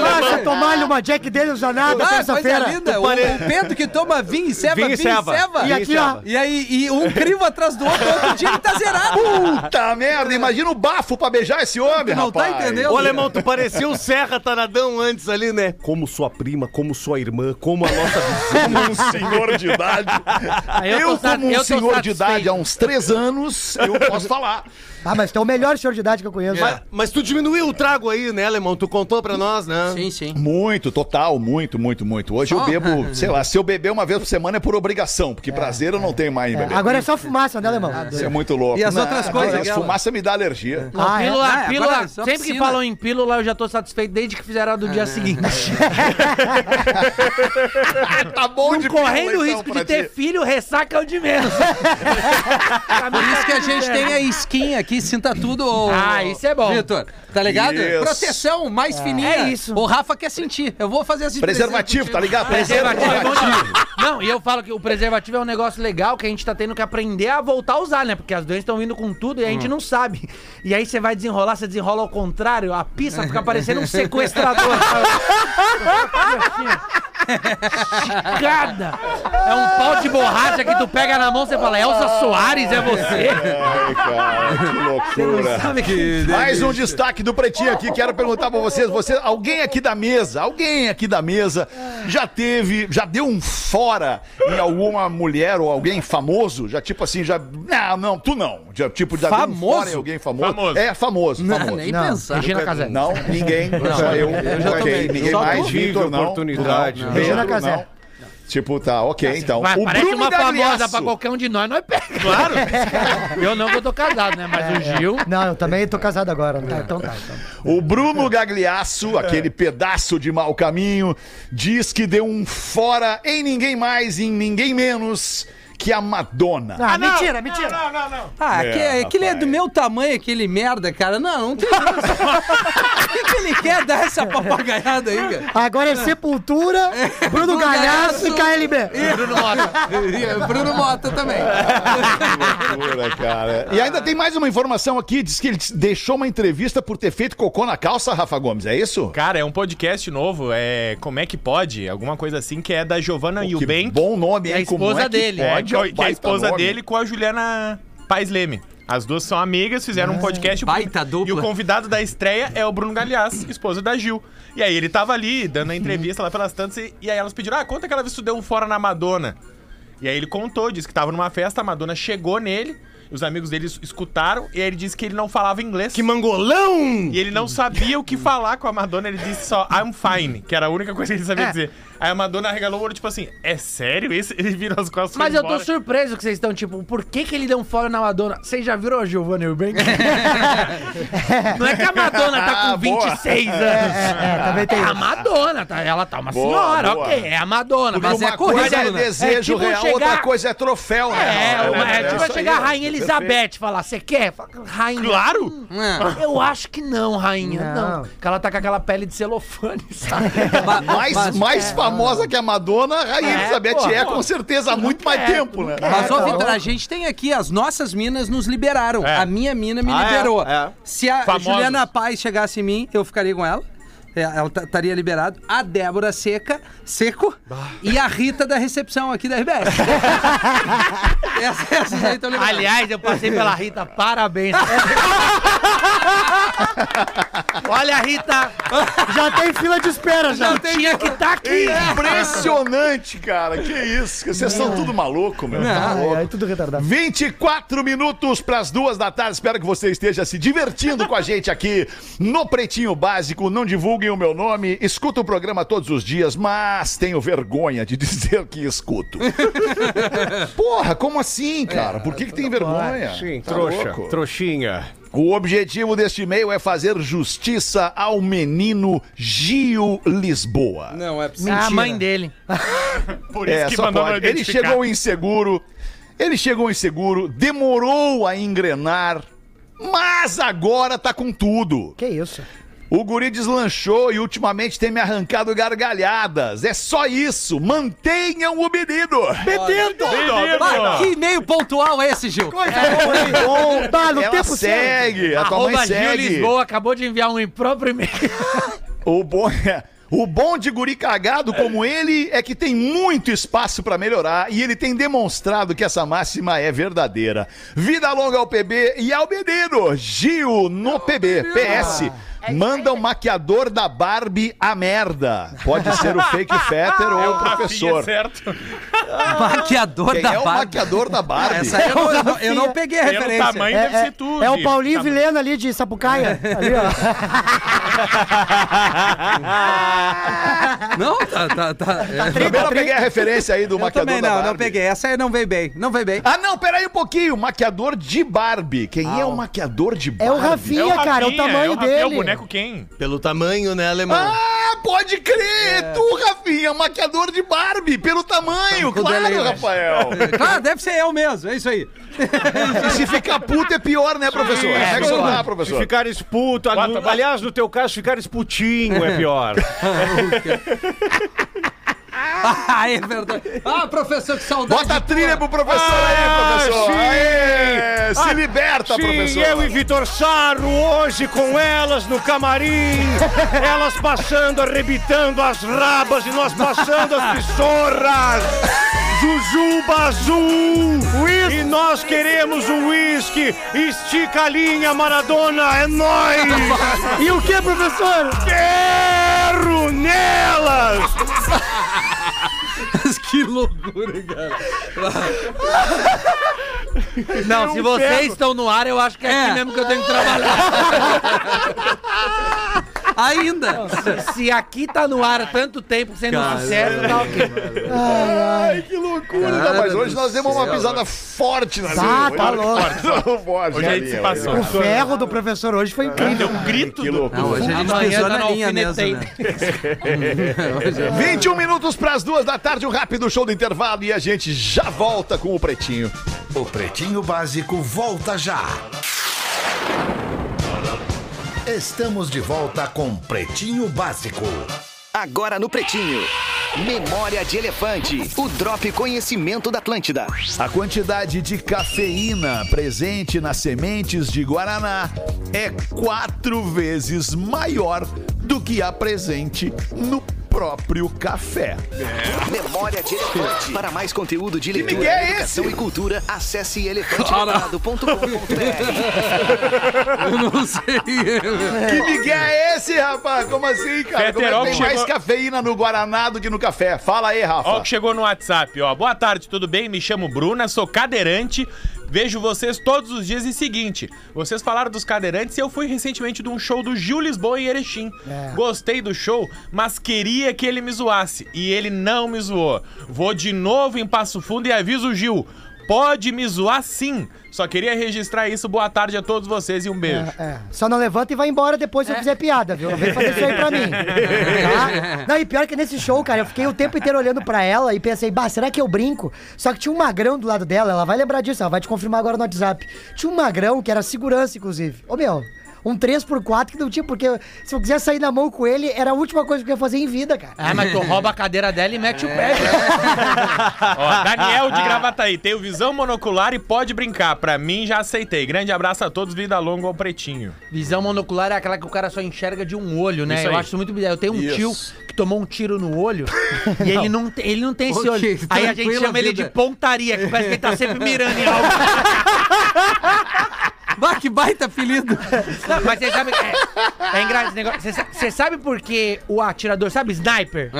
Nossa, tomar-lhe uma Jack Daniels danada Ah, terça-feira. linda. O, o Pedro que toma vinho e ceva, vinho, Vinho e ceva. e. E aqui, ó. E aí, e um crivo atrás do outro, outro dia ele tá zerado. Puta merda, imagina o bafo pra beijar esse homem, não tá rapaz. entendendo? ô, alemão, tu parecia o Serra Taradão antes ali, né? Como sua prima, como sua irmã, como a nossa vizinha. Como um senhor de idade. Eu Eu, como um senhor de satisfeito. idade há uns três anos, eu Posso falar. Ah, mas tu é o melhor senhor de idade que eu conheço. Mas, mas tu diminuiu o trago aí, né, Alemão? Tu contou pra nós, né? Sim, sim. Muito, total, muito, muito, muito. Hoje eu Só? bebo, [LAUGHS] sei lá, se eu beber uma vez por semana é por obrigação, porque prazer eu não tenho mais em É, beber. agora é só fumaça, né, alemão? Isso é muito louco. E as outras coisas, As aquela? fumaça me dá alergia. Ah, é? pílula, Ah, é, pílula, é sempre que falam em pílula, eu já tô satisfeito desde que fizeram a do dia seguinte. [LAUGHS] tá bom Não de correndo pílula, o então, risco de ter filho, ressaca é o de menos. [LAUGHS] Por isso que a gente tem a skin aqui, sinta tudo. ô- Ah, isso é bom. Vitor, tá ligado? Isso. Proteção mais fininha. É isso. O Rafa quer sentir. Eu vou fazer assim. Preservativo, tá ligado? Preservativo é bom Preservativo. demais. Não, e eu falo que o preservativo é um negócio legal que a gente tá tendo que aprender a voltar a usar, né? Porque as doenças estão vindo com tudo e a gente Hum. não sabe. E aí você vai desenrolar, você desenrola ao contrário, a pista fica parecendo um sequestrador. [LAUGHS] Esticada. É um pau de borracha que tu pega na mão e fala, Elza Soares, é você? Ai, cara, que loucura. Sabe que... Mais um destaque do Pretinho aqui. Quero perguntar pra vocês, você, alguém aqui da mesa, alguém aqui da mesa já teve, já deu um fora em alguma mulher ou alguém famoso? Já tipo assim, já, não, não, tu não. Já tipo já deu um Famoso? fora em alguém famoso? Famoso. É, famoso, Não, famoso. nem Não, pensar. Regina Casé. Não, ninguém, só eu. eu já ok, tomei. ninguém Só mais, Vitor, não. oportunidade. tu não. Regina Casé. Tipo, tá, ok, então. Mas o parece Bruno uma famosa pra qualquer um de nós, nós pega. Claro. [LAUGHS] eu não, que eu tô casado, né? Mas o Gil... Não, eu também tô casado agora, né? Então tá, então. O Bruno Gagliasso, aquele pedaço de mau caminho, diz que deu um fora em ninguém mais, em ninguém menos que a Madonna. Ah, mentira, mentira. Ah, É, que- aquele é rapaz. do meu tamanho, aquele merda, cara. Não, não tem [LAUGHS] isso. O que, que ele quer dar essa papagaiada aí, cara? Agora é Sepultura, Bruno Bruno Galhaço e. KLB. Bruno Mota. E Bruno Mota também. Loucura, cara. E ainda tem mais uma informação aqui, diz que ele deixou uma entrevista por ter feito cocô na calça, Rafa Gomes, é isso? Cara, é um podcast novo, é Como é que pode? Alguma coisa assim, que é da Giovanna Que Eubank. bom nome, É a hein? Como esposa é que dele. É, pode? Que, é- que é a esposa nome. dele com a Juliana Paz Leme. As duas são amigas, fizeram um podcast. baita e dupla. o convidado da estreia é o Bruno Galhaço, esposo da Gil. E aí ele tava ali, dando a entrevista lá pelas tantas, e, e aí elas pediram, ah, conta aquela vez que tu deu um fora na Madonna. E aí ele contou, disse que tava numa festa, a Madonna chegou nele, os amigos dele es- escutaram, e aí ele disse que ele não falava inglês. Que mangolão! E ele não sabia o que falar com a Madonna, ele disse só I'm fine, que era a única coisa que ele sabia É. dizer. Aí a Madonna regalou o olho, tipo assim, é sério isso? Ele virou as costas Mas eu tô embora. surpreso que vocês estão, tipo, por que, que ele deu um fora na Madonna? Vocês já viram a Giovanna Eubank? [LAUGHS] Não é que a Madonna tá Ah, com boa. 26 anos. É, também tem É a. Madonna, tá? Ela tá uma Boa, senhora, boa. ok. É a Madonna. Porque Mas é uma coisa é currículo, né? desejo tipo real, chegar- outra coisa é troféu, né? É, uma, é, tipo aí, chegar a. Rainha Elizabeth e falar, você quer? Rainha. Claro! É. Eu acho que não, rainha. Não. Não. Porque ela tá com aquela pele de celofane, sabe? Mais, [LAUGHS] Mas- mais famosa que a Madonna, a Rainha É, Elizabeth pô, é, pô. com certeza, há muito mais tempo, né? Mas, É, ô, tá Vitor, louco. a gente tem aqui, as nossas minas nos liberaram. É. A minha mina me Ah, é? liberou. É. Se a Famosos. Juliana Paz chegasse em mim, eu ficaria com ela. É, Ela estaria liberado. A Débora Seca, Seco. E a Rita da recepção aqui da RBS. essas, essas aí. Aliás, eu passei pela Rita, parabéns. [LAUGHS] Olha, Rita, Já tem fila de espera, já. já tinha que estar aqui. Impressionante, cara. Que isso? Vocês são tudo maluco, meu. Tá Ai, louco. ai, tudo retardado. 24 minutos para as duas da tarde. Espero que você esteja se divertindo com a gente aqui no Pretinho Básico. Não o meu nome. Escuto o programa todos os dias, mas tenho vergonha de [LAUGHS] dizer que escuto. [LAUGHS] Porra, como assim, cara? Por que, que tem vergonha? Sim, Tá trouxa. louco? Trouxinha. O objetivo deste e-mail é fazer justiça ao menino Gio Lisboa. Não, é possível. A mãe dele. [LAUGHS] Por isso É, que só mandou pode. Ele chegou inseguro, ele chegou inseguro, demorou a engrenar, mas agora tá com tudo. Que isso? O guri deslanchou e ultimamente tem me arrancado gargalhadas. É só isso. Mantenham o menino. Bebendo! Que e-mail pontual é esse, Gil? Muito bom. Tá, no Ela tempo segue, a tua mãe Arroba Gil segue. Lisboa acabou de enviar um próprio e-mail. O bom, o bom de guri cagado como ele é que tem muito espaço pra melhorar e ele tem demonstrado que essa máxima é verdadeira. Vida longa ao PB e ao menino, Gil no PB. PS, Manda o maquiador da Barbie a merda. Pode ser o fake Fetter ou [LAUGHS] o professor. certo. Maquiador Quem da é o Barbie. maquiador da Barbie? Essa aí eu não, eu não- eu não peguei a Pelo referência. tamanho É, deve é- ser tu. é o. Paulinho Tamanho. Vilhena ali de Sapucaia. Ali, ó. [LAUGHS] Não, tá, tá, tá. É, Também não peguei a referência aí do eu maquiador também da não, Barbie. não peguei. Essa aí não veio bem. Não veio bem. Ah, não, peraí um pouquinho. Maquiador de Barbie. Quem é o maquiador de Barbie? É o Rafinha, É o cara, o Rafinha, tamanho é o Rafinha, dele. O boneco quem? Pelo tamanho, né, alemão? Ah, pode crer! Tu, Rafinha, maquiador de Barbie, pelo tamanho, claro, né? Rafael. [LAUGHS] Claro, deve ser eu mesmo, é isso aí. [LAUGHS] E se ficar puto é pior, né, professor? É, o celular, Se professor. ficar esputo, aliás, no teu caso, ficar esputinho é pior. [LAUGHS] Ah, é verdade. Ah, professor, que saudade. Bota a trilha pro professor Ah, aí, professor. sim. Aê, se Ah, liberta, Sim, professor. eu e Vitor Sarro hoje com elas no camarim, elas passando, arrebitando as rabas e nós passando as pissorras. Jujuba azul! E nós queremos um uísque! Estica a linha, Maradona, é nóis! [LAUGHS] E o que, professor? Quero nelas! que loucura, cara. Não, se vocês estão no ar, eu acho que é, É. aqui mesmo que eu tenho que trabalhar. [LAUGHS] Ainda. se, se aqui tá no ar há tanto tempo sendo um Cara, sucesso, tá ok. Ai, que loucura. Cara Mas hoje nós demos uma pisada forte na Tá, linha. tá louco. Forte Hoje a gente se passou. O ferro do professor hoje foi incrível. Deu um grito. Que loucura. Não, hoje a gente pisou tá na linha mesmo, né? Hoje é- 21 minutos para as duas da tarde, um rápido show do intervalo e a gente já volta com o Pretinho. O Pretinho Básico volta já. Estamos de volta com Pretinho Básico. Agora no Pretinho. Memória de Elefante. O Drop Conhecimento da Atlântida. A quantidade de cafeína presente nas sementes de Guaraná é quatro vezes maior do que a presente no próprio café. Memória de Elefante. Para mais conteúdo de leitura, é educação esse? e cultura, acesse elefanteletrado.com.br. [LAUGHS] Eu não sei. Que Miguel é esse, rapaz? Como assim, cara? Como é tem mais chegou- cafeína no Guaraná do que no café? Fala aí, Rafa. Ó, o que chegou no WhatsApp, ó. Boa tarde, tudo bem? Me chamo Bruna, sou cadeirante. Vejo vocês todos os dias e seguinte. Vocês falaram dos cadeirantes e eu fui recentemente de um show do Gil Lisboa em Erechim. Gostei do show, mas queria que ele me zoasse. E ele não me zoou. Vou de novo em Passo Fundo e aviso o Gil. Pode me zoar sim. Só queria registrar isso. Boa tarde a todos vocês e um beijo. É, só não levanta e vai embora depois se eu fizer piada, viu? Não vem fazer isso aí pra mim. Tá? Não, e pior que nesse show, cara, eu fiquei o tempo inteiro olhando pra ela e pensei, bah, será que eu brinco? Só que tinha um magrão do lado dela, ela vai lembrar disso, ela vai te confirmar agora no WhatsApp. Tinha um magrão que era segurança, inclusive. Ô, meu, um 3x4 que não tinha, porque se eu quiser sair na mão com ele, era a última coisa que eu ia fazer em vida, cara. Ah, mas tu rouba a cadeira dela e mete o pé. [LAUGHS] Ó, Daniel de Gravataí, tenho visão monocular e pode brincar. Pra mim, já aceitei. Grande abraço a todos, vida longa ao pretinho. Visão monocular é aquela que o cara só enxerga de um olho, né? Eu acho isso muito bizarro. Eu tenho um Isso. tio que tomou um tiro no olho [LAUGHS] e ele não, tem- ele não tem esse Ok, olho. Aí a gente chama ele vida. de pontaria, que parece que ele tá sempre mirando em algo. [LAUGHS] Bah, que baita apelido. Não, mas você sabe. É, é engraçado esse negócio. Você sa- Você sabe por que o atirador, sabe, sniper?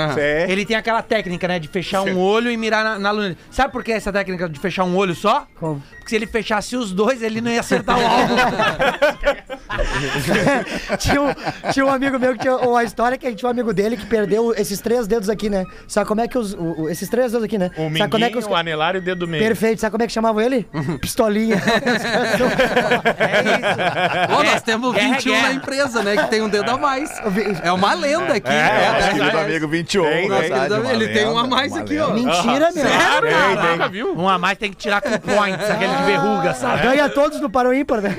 Ele tem aquela técnica, né, de fechar um olho e mirar na, na luna. Sabe por que essa técnica de fechar um olho só? Como? Porque se ele fechasse os dois, ele não ia acertar o alvo. [LAUGHS] [LAUGHS] tinha, um, tinha um amigo meu que tinha uma história que a gente tinha um amigo dele que perdeu esses três dedos aqui, né? Sabe como é que os. o- o- esses três dedos aqui, né? O Sabe como é que minguinho, os. o anelar e o dedo do meio. Perfeito, sabe como é que chamavam ele? [LAUGHS] Pistolinha. É isso. Pô, nós temos Guerra, 21 guerra. na empresa, né? Que tem um dedo a mais. [LAUGHS] É uma lenda aqui. É, nosso né? querido amigo 21. Tem, tem. uma Ele tem um a mais aqui, ó. Mentira, meu. Sério, Tem, cara? Viu? Um a mais tem que tirar com points, aquele de verruga, sabe? Ganha todos no Paro Ímpar, né?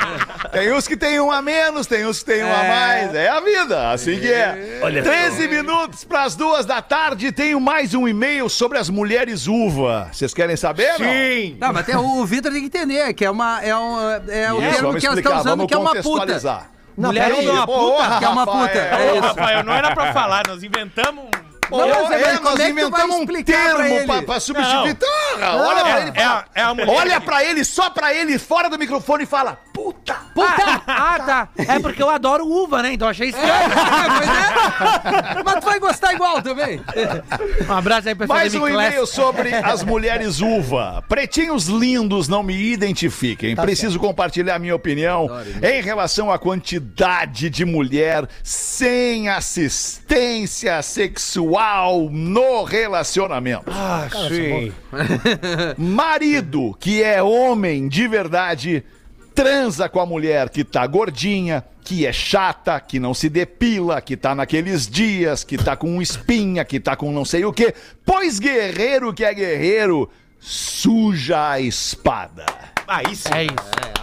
[LAUGHS] Tem uns que tem um a menos, tem uns que tem um a mais. É a vida, assim que é. 13 minutos para as duas da tarde, tenho mais um e-mail sobre as mulheres uva. Vocês querem saber? Sim! Não, mas tem, o Vitor tem que entender que é uma. É, um, é o Isso, termo que elas estão usando vamos que é uma puta. Não, Mulher peraí. é uma Porra, puta. Que é uma puta. Rafael. É. Rafael, não era pra falar, nós inventamos um. Pô, Não, mas é, é, nós é inventamos um termo ele? pra, pra substituir. Ah, olha pra ele e É fala. a, é a mulher. Olha pra ele, só pra ele, fora do microfone e fala: Puta. Puta! Ah, tá. É porque eu adoro uva, né? Então achei estranho. É. [LAUGHS] Mas tu vai gostar igual também. Um abraço aí, pessoal Mais um e-mail sobre as mulheres uva. Pretinhos lindos, não me identifiquem. Preciso compartilhar minha opinião em relação à quantidade de mulher sem assistência sexual no relacionamento. Ah, sim. [LAUGHS] Marido que é homem de verdade transa com a mulher que tá gordinha, que é chata, que não se depila, que tá naqueles dias, que tá com espinha, que tá com não sei o quê. Pois guerreiro que é guerreiro suja a espada. Aí sim. É isso.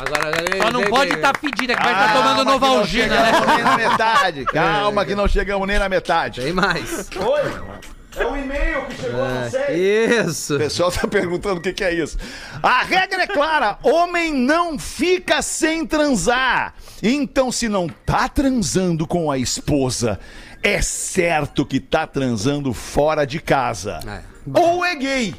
Agora, agora Só não pode estar fedida, que vai estar tomando Calma que não Novalgina, né? nem na metade. [LAUGHS] Calma que não chegamos nem na metade. Tem mais. Oi? É um e-mail que chegou, não sei. Isso. O pessoal tá perguntando o que, que é isso. A regra é clara: homem não fica sem transar. Então, se não tá transando com a esposa, é certo que tá transando fora de casa. Ou é gay.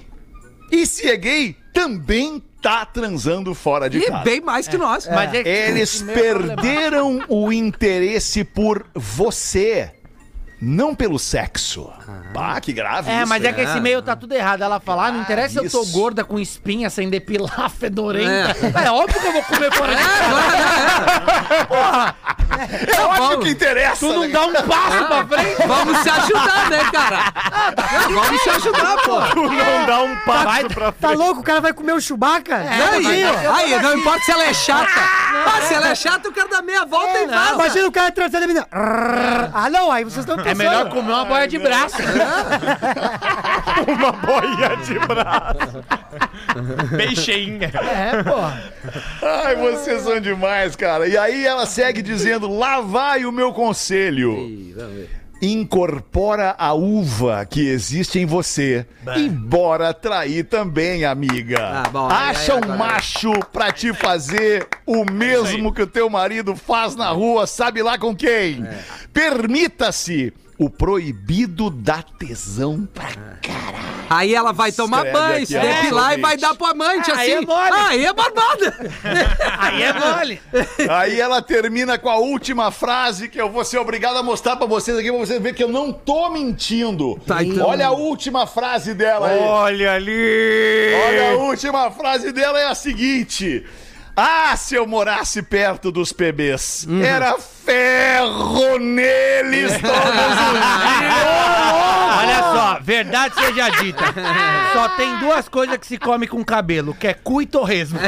E se é gay, também tá transando fora de E casa. bem mais que nós. Mas é que Eles é perderam o interesse por você, não pelo sexo. Ah, que grave É, isso. mas é que É. esse meio tá tudo errado. Ela fala, ah, não interessa se eu tô isso. gorda com espinha, sem depilar, [LAUGHS] fedorenta. É. óbvio que eu vou comer fora de casa. Porra, É óbvio que interessa. tu não né? dá um passo pra frente. Vamos se ajudar, né, cara? Vamos se ajudar, pô. Tu não dá um passo Vai- pra Tá louco? O cara vai comer o Chewbacca? Não, Não, aí, não. aí, não importa se ela é chata. Ah, se ela é chata, eu quero dar meia volta e vaza. Imagina o cara transando e a menina. Ah, não, aí vocês estão. [LAUGHS] É melhor comer uma boia de braço. [LAUGHS] uma boia de braço. Bem cheinha. É, porra. Ai, vocês são demais, cara. E aí ela segue dizendo: lá vai o meu conselho. Incorpora a uva que existe em você e bora trair também, amiga. Ah, bom, aí- Acha aí um agora- macho pra te fazer o mesmo que o teu marido faz na rua, sabe lá com quem? É. Permita-se. O proibido dá tesão pra Aí ela vai tomar Escreve banho, aqui, se ó. depilar e vai dar pro amante, Aí assim. é mole. Aí é barbada. [LAUGHS] Aí é mole. Aí ela termina com a última frase que eu vou ser obrigado a mostrar pra vocês aqui, pra vocês verem que eu não tô mentindo. Tá, então. Olha a última frase dela aí. Olha ali. Olha a última frase dela é a seguinte. Ah, se eu morasse perto dos PBs, Uhum. era ferro neles [LAUGHS] todos os dias. Olha só, verdade seja dita. Só tem duas coisas que se come com cabelo, que é cu e torresmo.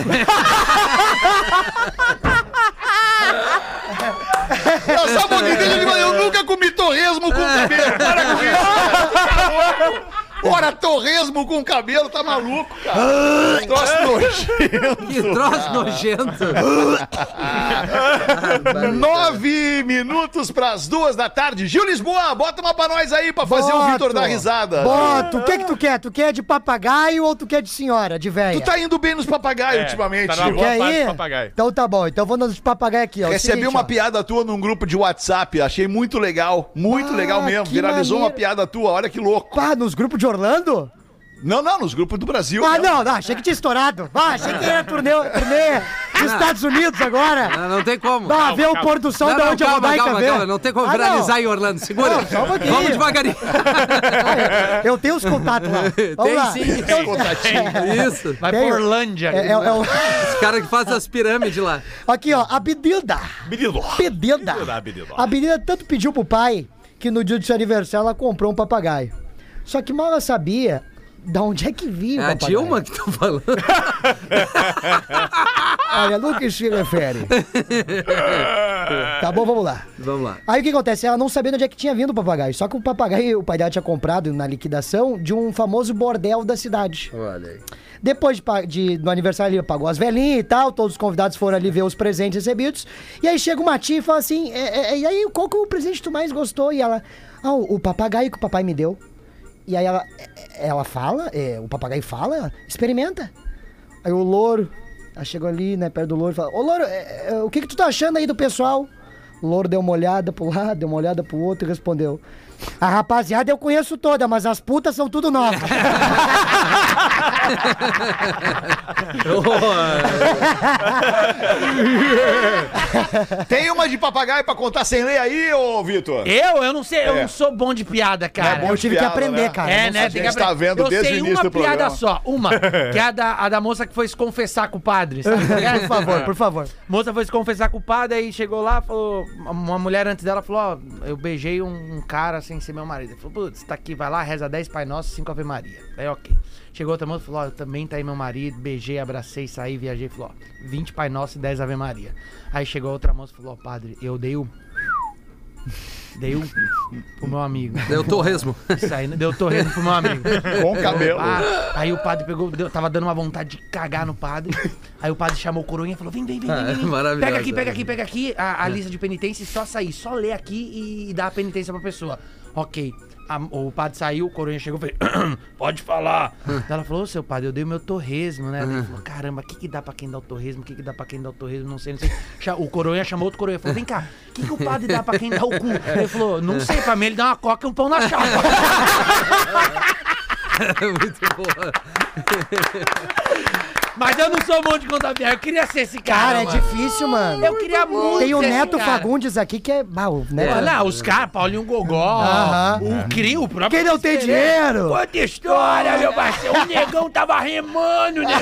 Eu só vou dizer, eu nunca comi torresmo com cabelo. Para com isso. Ora, torresmo com cabelo, tá maluco, cara. Troço nojento. Que troço nojento. [LAUGHS] Nove minutos pras duas da tarde. Gil Lisboa, bota uma pra nós aí pra fazer o Boto. Vitor dar risada. Bota, o que que tu quer? Tu quer de papagaio ou tu quer de senhora, de velha? Tu tá indo bem nos papagaios É, ultimamente. tá na boa Quer parte papagaio. Então tá bom, então vou nos de papagaio aqui, ó. O Recebi seguinte, uma ó. piada tua num grupo de WhatsApp, achei muito legal, muito Ah, legal mesmo. que Viralizou maneiro. uma piada tua, olha que louco. Pá, nos grupos de Orlando? Não, não, nos grupos do Brasil. Ah, não, não, achei que tinha estourado. Ah, achei que era turnê, turnê dos Estados Unidos agora. Não, não tem como. Ah, ver o pôr do sol Não, da não, onde a calma, Rodaica calma, vê. calma. Não tem como Ah, viralizar não. em Orlando. Segura. Não, um. Vamos devagarinho. [LAUGHS] Eu tenho os contatos lá. Vamos Tem lá. sim. Então, Isso. Vai Tenho. pra Orlândia. é, é, é o- Os caras que fazem as pirâmides lá. Aqui, ó, a Bedilda. Bedilda. Bedilda, Bedilda. A Bedilda tanto pediu pro pai que no dia do seu aniversário ela comprou um papagaio. Só que mal ela sabia da onde é que vinha É a papagaio. Dilma que tá falando. [LAUGHS] Olha, que se refere. tá bom, vamos lá. Vamos lá. Aí o que acontece? Ela não sabia de onde é que tinha vindo o papagaio. Só que o papagaio, o pai dela tinha comprado na liquidação de um famoso bordel da cidade. Olha aí. Depois de, de- no aniversário ele pagou as velhinhas e tal, todos os convidados foram ali ver os presentes recebidos. E aí chega uma tia e fala assim: "É, é, e aí, qual que é o presente que tu mais gostou? E ela, ah, o, o papagaio que o papai me deu. E aí ela, ela fala, é, o papagaio fala, experimenta. Aí o louro, ela chegou ali, né, perto do louro e fala: Ô louro, é, é, o que que tu tá achando aí do pessoal? O louro deu uma olhada pro lado, deu uma olhada pro outro e respondeu: A rapaziada eu conheço toda, mas as putas são tudo novas. [LAUGHS] [LAUGHS] [LAUGHS] Tem uma de papagaio pra contar sem ler aí, ô Vitor? Eu? Eu não sei, eu É. não sou bom de piada, cara. bom Eu tive que piada, aprender, né? cara. É, né? Tem que tá aprender. vendo Eu desde o sei uma do piada programa. só, uma. [LAUGHS] Que é a da, a da moça que foi se confessar com o padre, sabe? [LAUGHS] Por favor, por favor. Moça foi se confessar com o padre, aí chegou lá, falou. Uma mulher antes dela falou: Ó, eu beijei um, um cara sem ser meu marido. Ele falou: Putz, tá aqui, vai lá, reza 10 Pai Nosso, 5 Ave Maria. Aí, ok. Chegou outra moça e falou: Ó, também tá aí meu marido, beijei, abracei, saí, viajei. Falou: Ó, 20 Pai Nosso e 10 Ave Maria. Aí chegou outra moça e falou: Ó, padre, eu dei o. Dei o pro meu amigo. Deu torresmo. Isso aí, deu torresmo pro meu amigo. Com cabelo. Ah, aí o padre pegou, deu- tava dando uma vontade de cagar no padre. Aí o padre chamou o coroinha e falou: vem, vem, vem, vem, Ah, vem, Pega aqui, pega aqui, pega aqui a, a lista de penitência e só sair, só ler aqui e, dar a penitência pra pessoa. Ok. A- o padre saiu, o coroinha chegou e falou: [CLEARS THROAT] pode falar. [LAUGHS] Ela falou: "Ô, seu padre, eu dei o meu torresmo, né? Ele falou: caramba, o que, que dá pra quem dá o torresmo? O que, que dá pra quem dá o torresmo? Não sei, não sei. O coroinha chamou outro coroinha e falou: vem cá, o que, que o padre dá pra quem dá o cu? Ele falou: não sei, pra mim ele dá uma coca e um pão na chapa. [LAUGHS] Muito boa. [LAUGHS] Mas eu não sou bom de contar piada. Eu queria ser esse cara. Cara, é difícil, mano. Eu queria muito Tem o ser esse Neto cara. Fagundes aqui que é. Ah, o Neto. Olha, os caras, Paulinho Gogó, Aham. o Crio, o próprio. Quem não tem dinheiro? Conta história, meu parceiro. O negão tava remando, negão.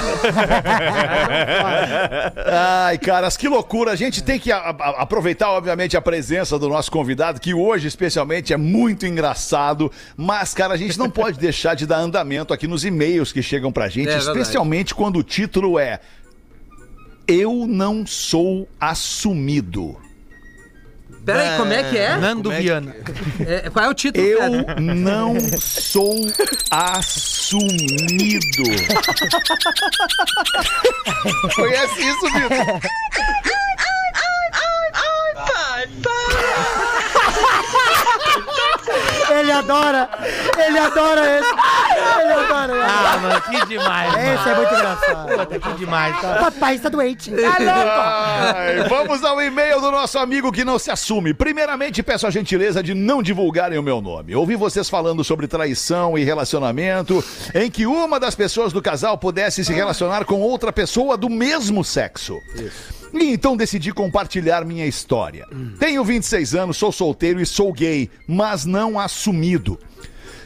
Ai, caras, que loucura. A gente tem que a- a- aproveitar, obviamente, a presença do nosso convidado, que hoje, especialmente, é muito engraçado. Mas, cara, a gente não pode deixar de dar andamento aqui nos e-mails que chegam pra gente, É verdade. especialmente quando o título é Eu não sou assumido. Peraí, como é que é? Nando Viana. É, Qual é o título? Eu Fera? não sou assumido. Conhece isso, Vitor? Ele adora! Ele adora esse! Ele adora esse! Ah, mano, que demais. mano. Esse é muito engraçado. Puta, que demais. Tá, Papai está doente. tá louco? Ai, [LAUGHS] vamos ao e-mail do nosso amigo que não se assume. Primeiramente, peço a gentileza de não divulgarem o meu nome. Ouvi vocês falando sobre traição e relacionamento em que uma das pessoas do casal pudesse se relacionar com outra pessoa do mesmo sexo. E então decidi compartilhar minha história. Tenho 26 anos, sou solteiro e sou gay, mas não assumido.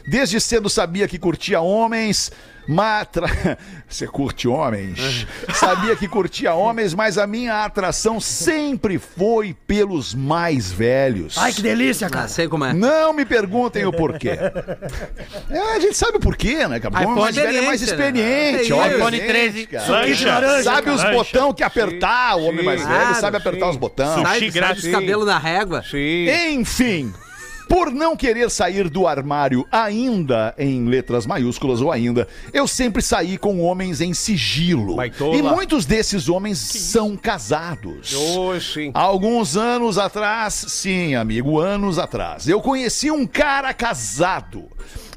Desde cedo sabia que curtia homens, matra... [LAUGHS] Você curte homens? Sabia que curtia homens, mas a minha atração sempre foi pelos mais velhos. Ai, que delícia, Ah, cara. sei como é. Não me perguntem o porquê. [LAUGHS] É, a gente sabe o porquê, né, cara? O homem mais velho é mais Experiência, experiente, né? iPhone 13, cara. laranja, Sabe os cara. botão que apertar, o homem mais velho Claro, sabe apertar os botões. Sushi sai grátis. dos cabelos na régua. Sim. Enfim, por não querer sair do armário ainda em letras maiúsculas ou ainda, eu sempre saí com homens em sigilo. Baitola. E muitos desses homens são casados. Oh, sim. Alguns anos atrás, sim, amigo, anos atrás, eu conheci um cara casado.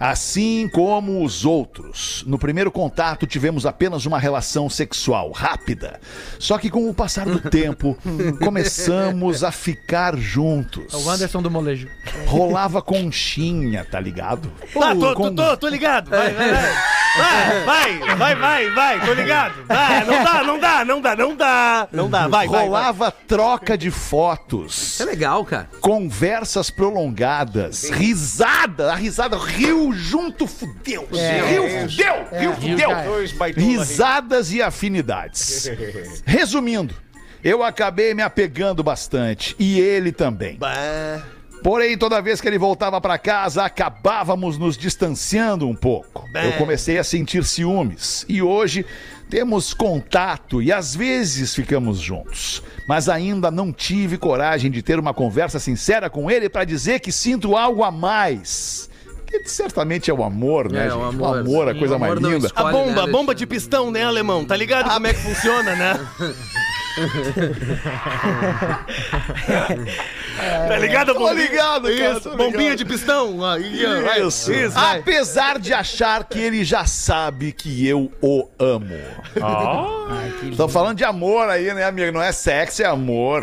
Assim como os outros. No primeiro contato tivemos apenas uma relação sexual rápida. Só que com o passar do [LAUGHS] tempo, começamos a ficar juntos. É o Anderson do molejo. Rolava conchinha, tá ligado? Tá, tô, tô, Com- tô, tô ligado. Vai, vai, vai. Vai, vai, vai, vai, vai, tô ligado. Vai, não dá, não dá, não dá, não dá. Não dá, vai, vai, vai. Rolava troca de fotos. Isso é legal, cara. conversas prolongadas, risada, a risada riu junto, fudeu, riu, fudeu, riu, fudeu, cara. Dois baitola risadas e afinidades. [LAUGHS] Resumindo, eu acabei me apegando bastante e ele também. Bah. Porém, toda vez que ele voltava pra casa, acabávamos nos distanciando um pouco. Eu comecei a sentir ciúmes e hoje temos contato e às vezes ficamos juntos. Mas ainda não tive coragem de ter uma conversa sincera com ele pra dizer que sinto algo a mais. Que certamente é o amor, né, É, gente? o O amor. amor, a coisa o mais amor linda. escolhe. A bomba, Olha, a né, bomba de pistão, né, alemão? Tá ligado como é que funciona, né? [LAUGHS] Tá ligado, Tô ligado, cara. Isso, tô bombinha ligado. de pistão. Aí, vai. Isso. Isso. Apesar de achar que ele já sabe que eu o amo. [LAUGHS] Estão falando de amor aí, né, amigo? Não é sexo, é amor.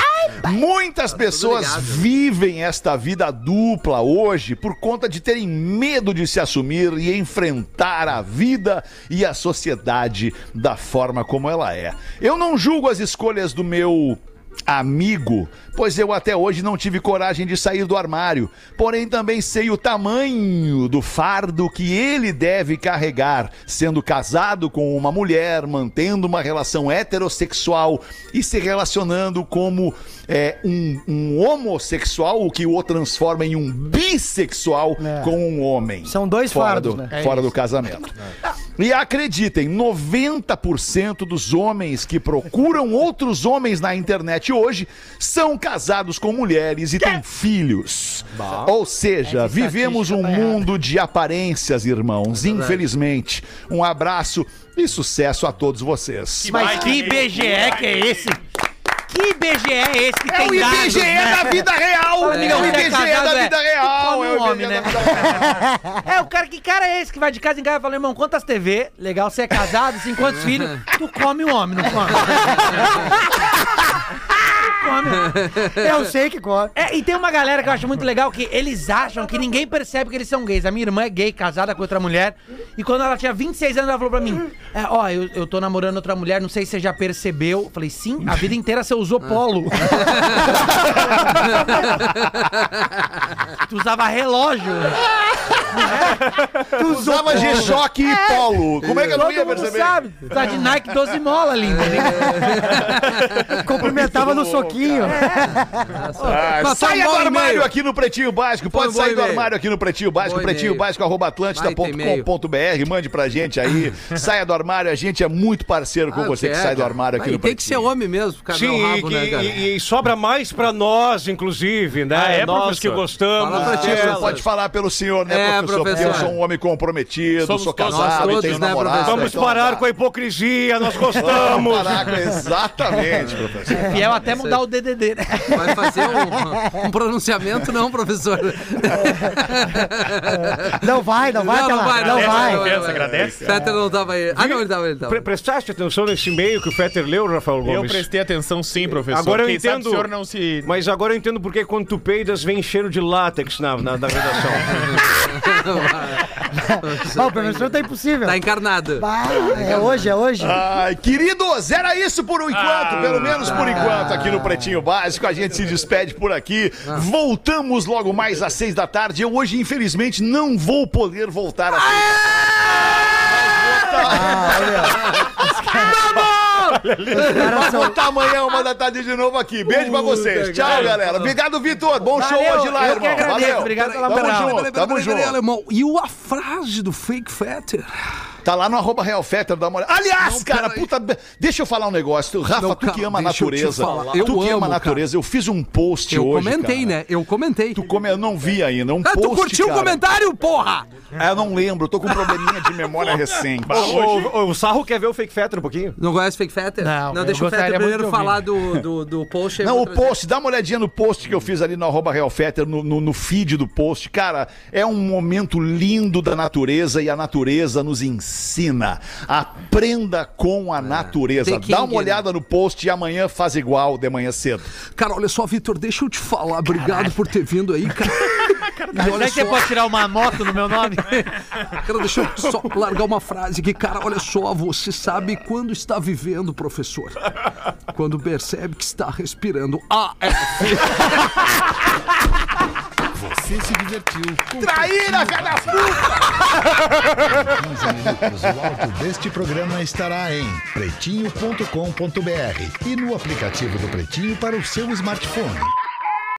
Muitas pessoas vivem esta vida dupla hoje por conta de terem medo de se assumir e enfrentar a vida e a sociedade da forma como ela é. Eu não julgo as escolhas do meu amigo, pois eu até hoje não tive coragem de sair do armário. Porém, também sei o tamanho do fardo que ele deve carregar, sendo casado com uma mulher, mantendo uma relação heterossexual e se relacionando como é, um, um homossexual, o que o transforma em um bissexual É. com um homem. São dois fora fardos, do, né? É fora isso. do casamento. E acreditem, 90% dos homens que procuram outros homens na internet hoje são casados com mulheres e têm filhos. Ou seja, Essa vivemos um tá mundo de aparências, irmãos. Infelizmente. Um abraço e sucesso a todos vocês. Mas que IBGE que é esse? Que IBGE é esse que É tem o dados, IBGE né? da vida real! É. É o é IBGE casado, da é. vida real! É o homem, IBGE né? da vida real! É, o cara, que cara é esse que vai de casa em casa e fala, irmão, quantas TV? Legal, você é casado, sim, quantos [LAUGHS] filhos? Tu come um homem, não come? [LAUGHS] come. [LAUGHS] Eu sei que corre. É, e tem uma galera que eu acho muito legal que eles acham que ninguém percebe que eles são gays. A minha irmã é gay, casada com outra mulher. E quando ela tinha 26 anos, ela falou pra mim: é, Ó, eu, eu tô namorando outra mulher, não sei se você já percebeu. Eu falei: Sim, a vida inteira você usou polo. [LAUGHS] tu usava relógio. Tu usava G-Shock e Polo. Como é que eu não ia perceber? sabe. Tá de Nike 12 mola, linda. [LAUGHS] Cumprimentava no soquinho. [LAUGHS] Ah, Mas saia põe do um bom armário e-mail. aqui no Pretinho Básico. Pode um bom sair do e-mail. armário aqui no Pretinho Básico. Bom Pretinho e-mail. Básico, arroba atlântida.com.br. Mande pra gente aí. [LAUGHS] saia do armário. A gente é muito parceiro com Ah, você que quer, sai do cara. armário aqui no Tem que ser Pretinho. homem mesmo, ficar Sim, meu e, rabo, né, cara? e- e sobra mais pra nós, inclusive, né? Ah, é, nós professor? que gostamos. Fala pra ti, professor. pode falar pelo senhor, né, É, professor? Porque eu professor. sou um homem comprometido, Somos sou todos. casado, Nós e tenho né, namorado. professor? Vamos então parar tá. com a hipocrisia, nós gostamos. [LAUGHS] Exatamente, professor. Fiel até mudar o DDD, né? Vai fazer um, um pronunciamento, não, professor? Não vai, não vai, Não, vai, não vai. Confiança, agradece. Fetter não tava aí. Ah, não, ele tava, ele tava. Pre- prestaste atenção nesse e-mail que o Fetter leu, Rafael Gomes? Eu prestei atenção sim, professor. Agora eu Quem entendo. o senhor não se... Mas agora eu entendo porque quando tu peidas vem cheiro de látex na, na, na redação. [LAUGHS] Ó, o professor tá impossível. Tá encarnado. Ah, é hoje, é hoje. Ai, queridos, era isso por um enquanto, pelo menos por enquanto, aqui no Pretinho Básico. A gente se despede por aqui. Voltamos logo mais às seis da tarde. Eu hoje, infelizmente, não vou poder voltar às seis Os caras são- Voltar amanhã, uma da tarde de novo aqui. Beijo pra vocês. Tchau, galera. Obrigado, Vitor. Bom show Valeu, hoje lá, eu irmão. agradeço. Valeu. Obrigado pela Tamo moral. junto, tamo junto. E o- a frase do Fake Fetter? Tá lá no arroba Real Fetter, dá uma olhada. Aliás, Não, cara, puta. Deixa eu falar um negócio. Rafa, Não, tu que cara, ama a eu natureza. falar. Eu tu que ama amo, a natureza. Eu fiz um post Eu hoje. comentei, cara. né? Eu comentei. Tu come... Eu não vi ainda. Um Ah, post. tu curtiu o cara. comentário, porra? É, eu não lembro. Eu tô com um probleminha de memória [LAUGHS] recente. o, o, o Sarro quer ver o Fake Fetter um pouquinho? Não conhece Fake Fetter? Não, eu deixa o Fetter primeiro falar do, do, do post. aí eu Não, o post, dá uma olhadinha no post que eu fiz ali no arroba Real Fetter, no, no, no feed do post. Cara, é um momento lindo da natureza e a natureza nos ensina. Aprenda com a natureza. tem que Dá uma olhada no post e amanhã faz igual de manhã cedo. Cara, olha só, Vitor, deixa eu te falar. Obrigado por ter vindo aí, cara. [LAUGHS] E Será olha que você só, pode tirar uma moto no meu nome? [LAUGHS] cara, deixa eu só largar uma frase aqui. Cara, olha só, você sabe quando está vivendo, professor. Quando percebe que está respirando. Ah, [LAUGHS] é. Você se divertiu com Traíra, filha da puta! 15 minutos. O áudio deste programa estará em pretinho.com.br e no aplicativo do Pretinho para o seu smartphone.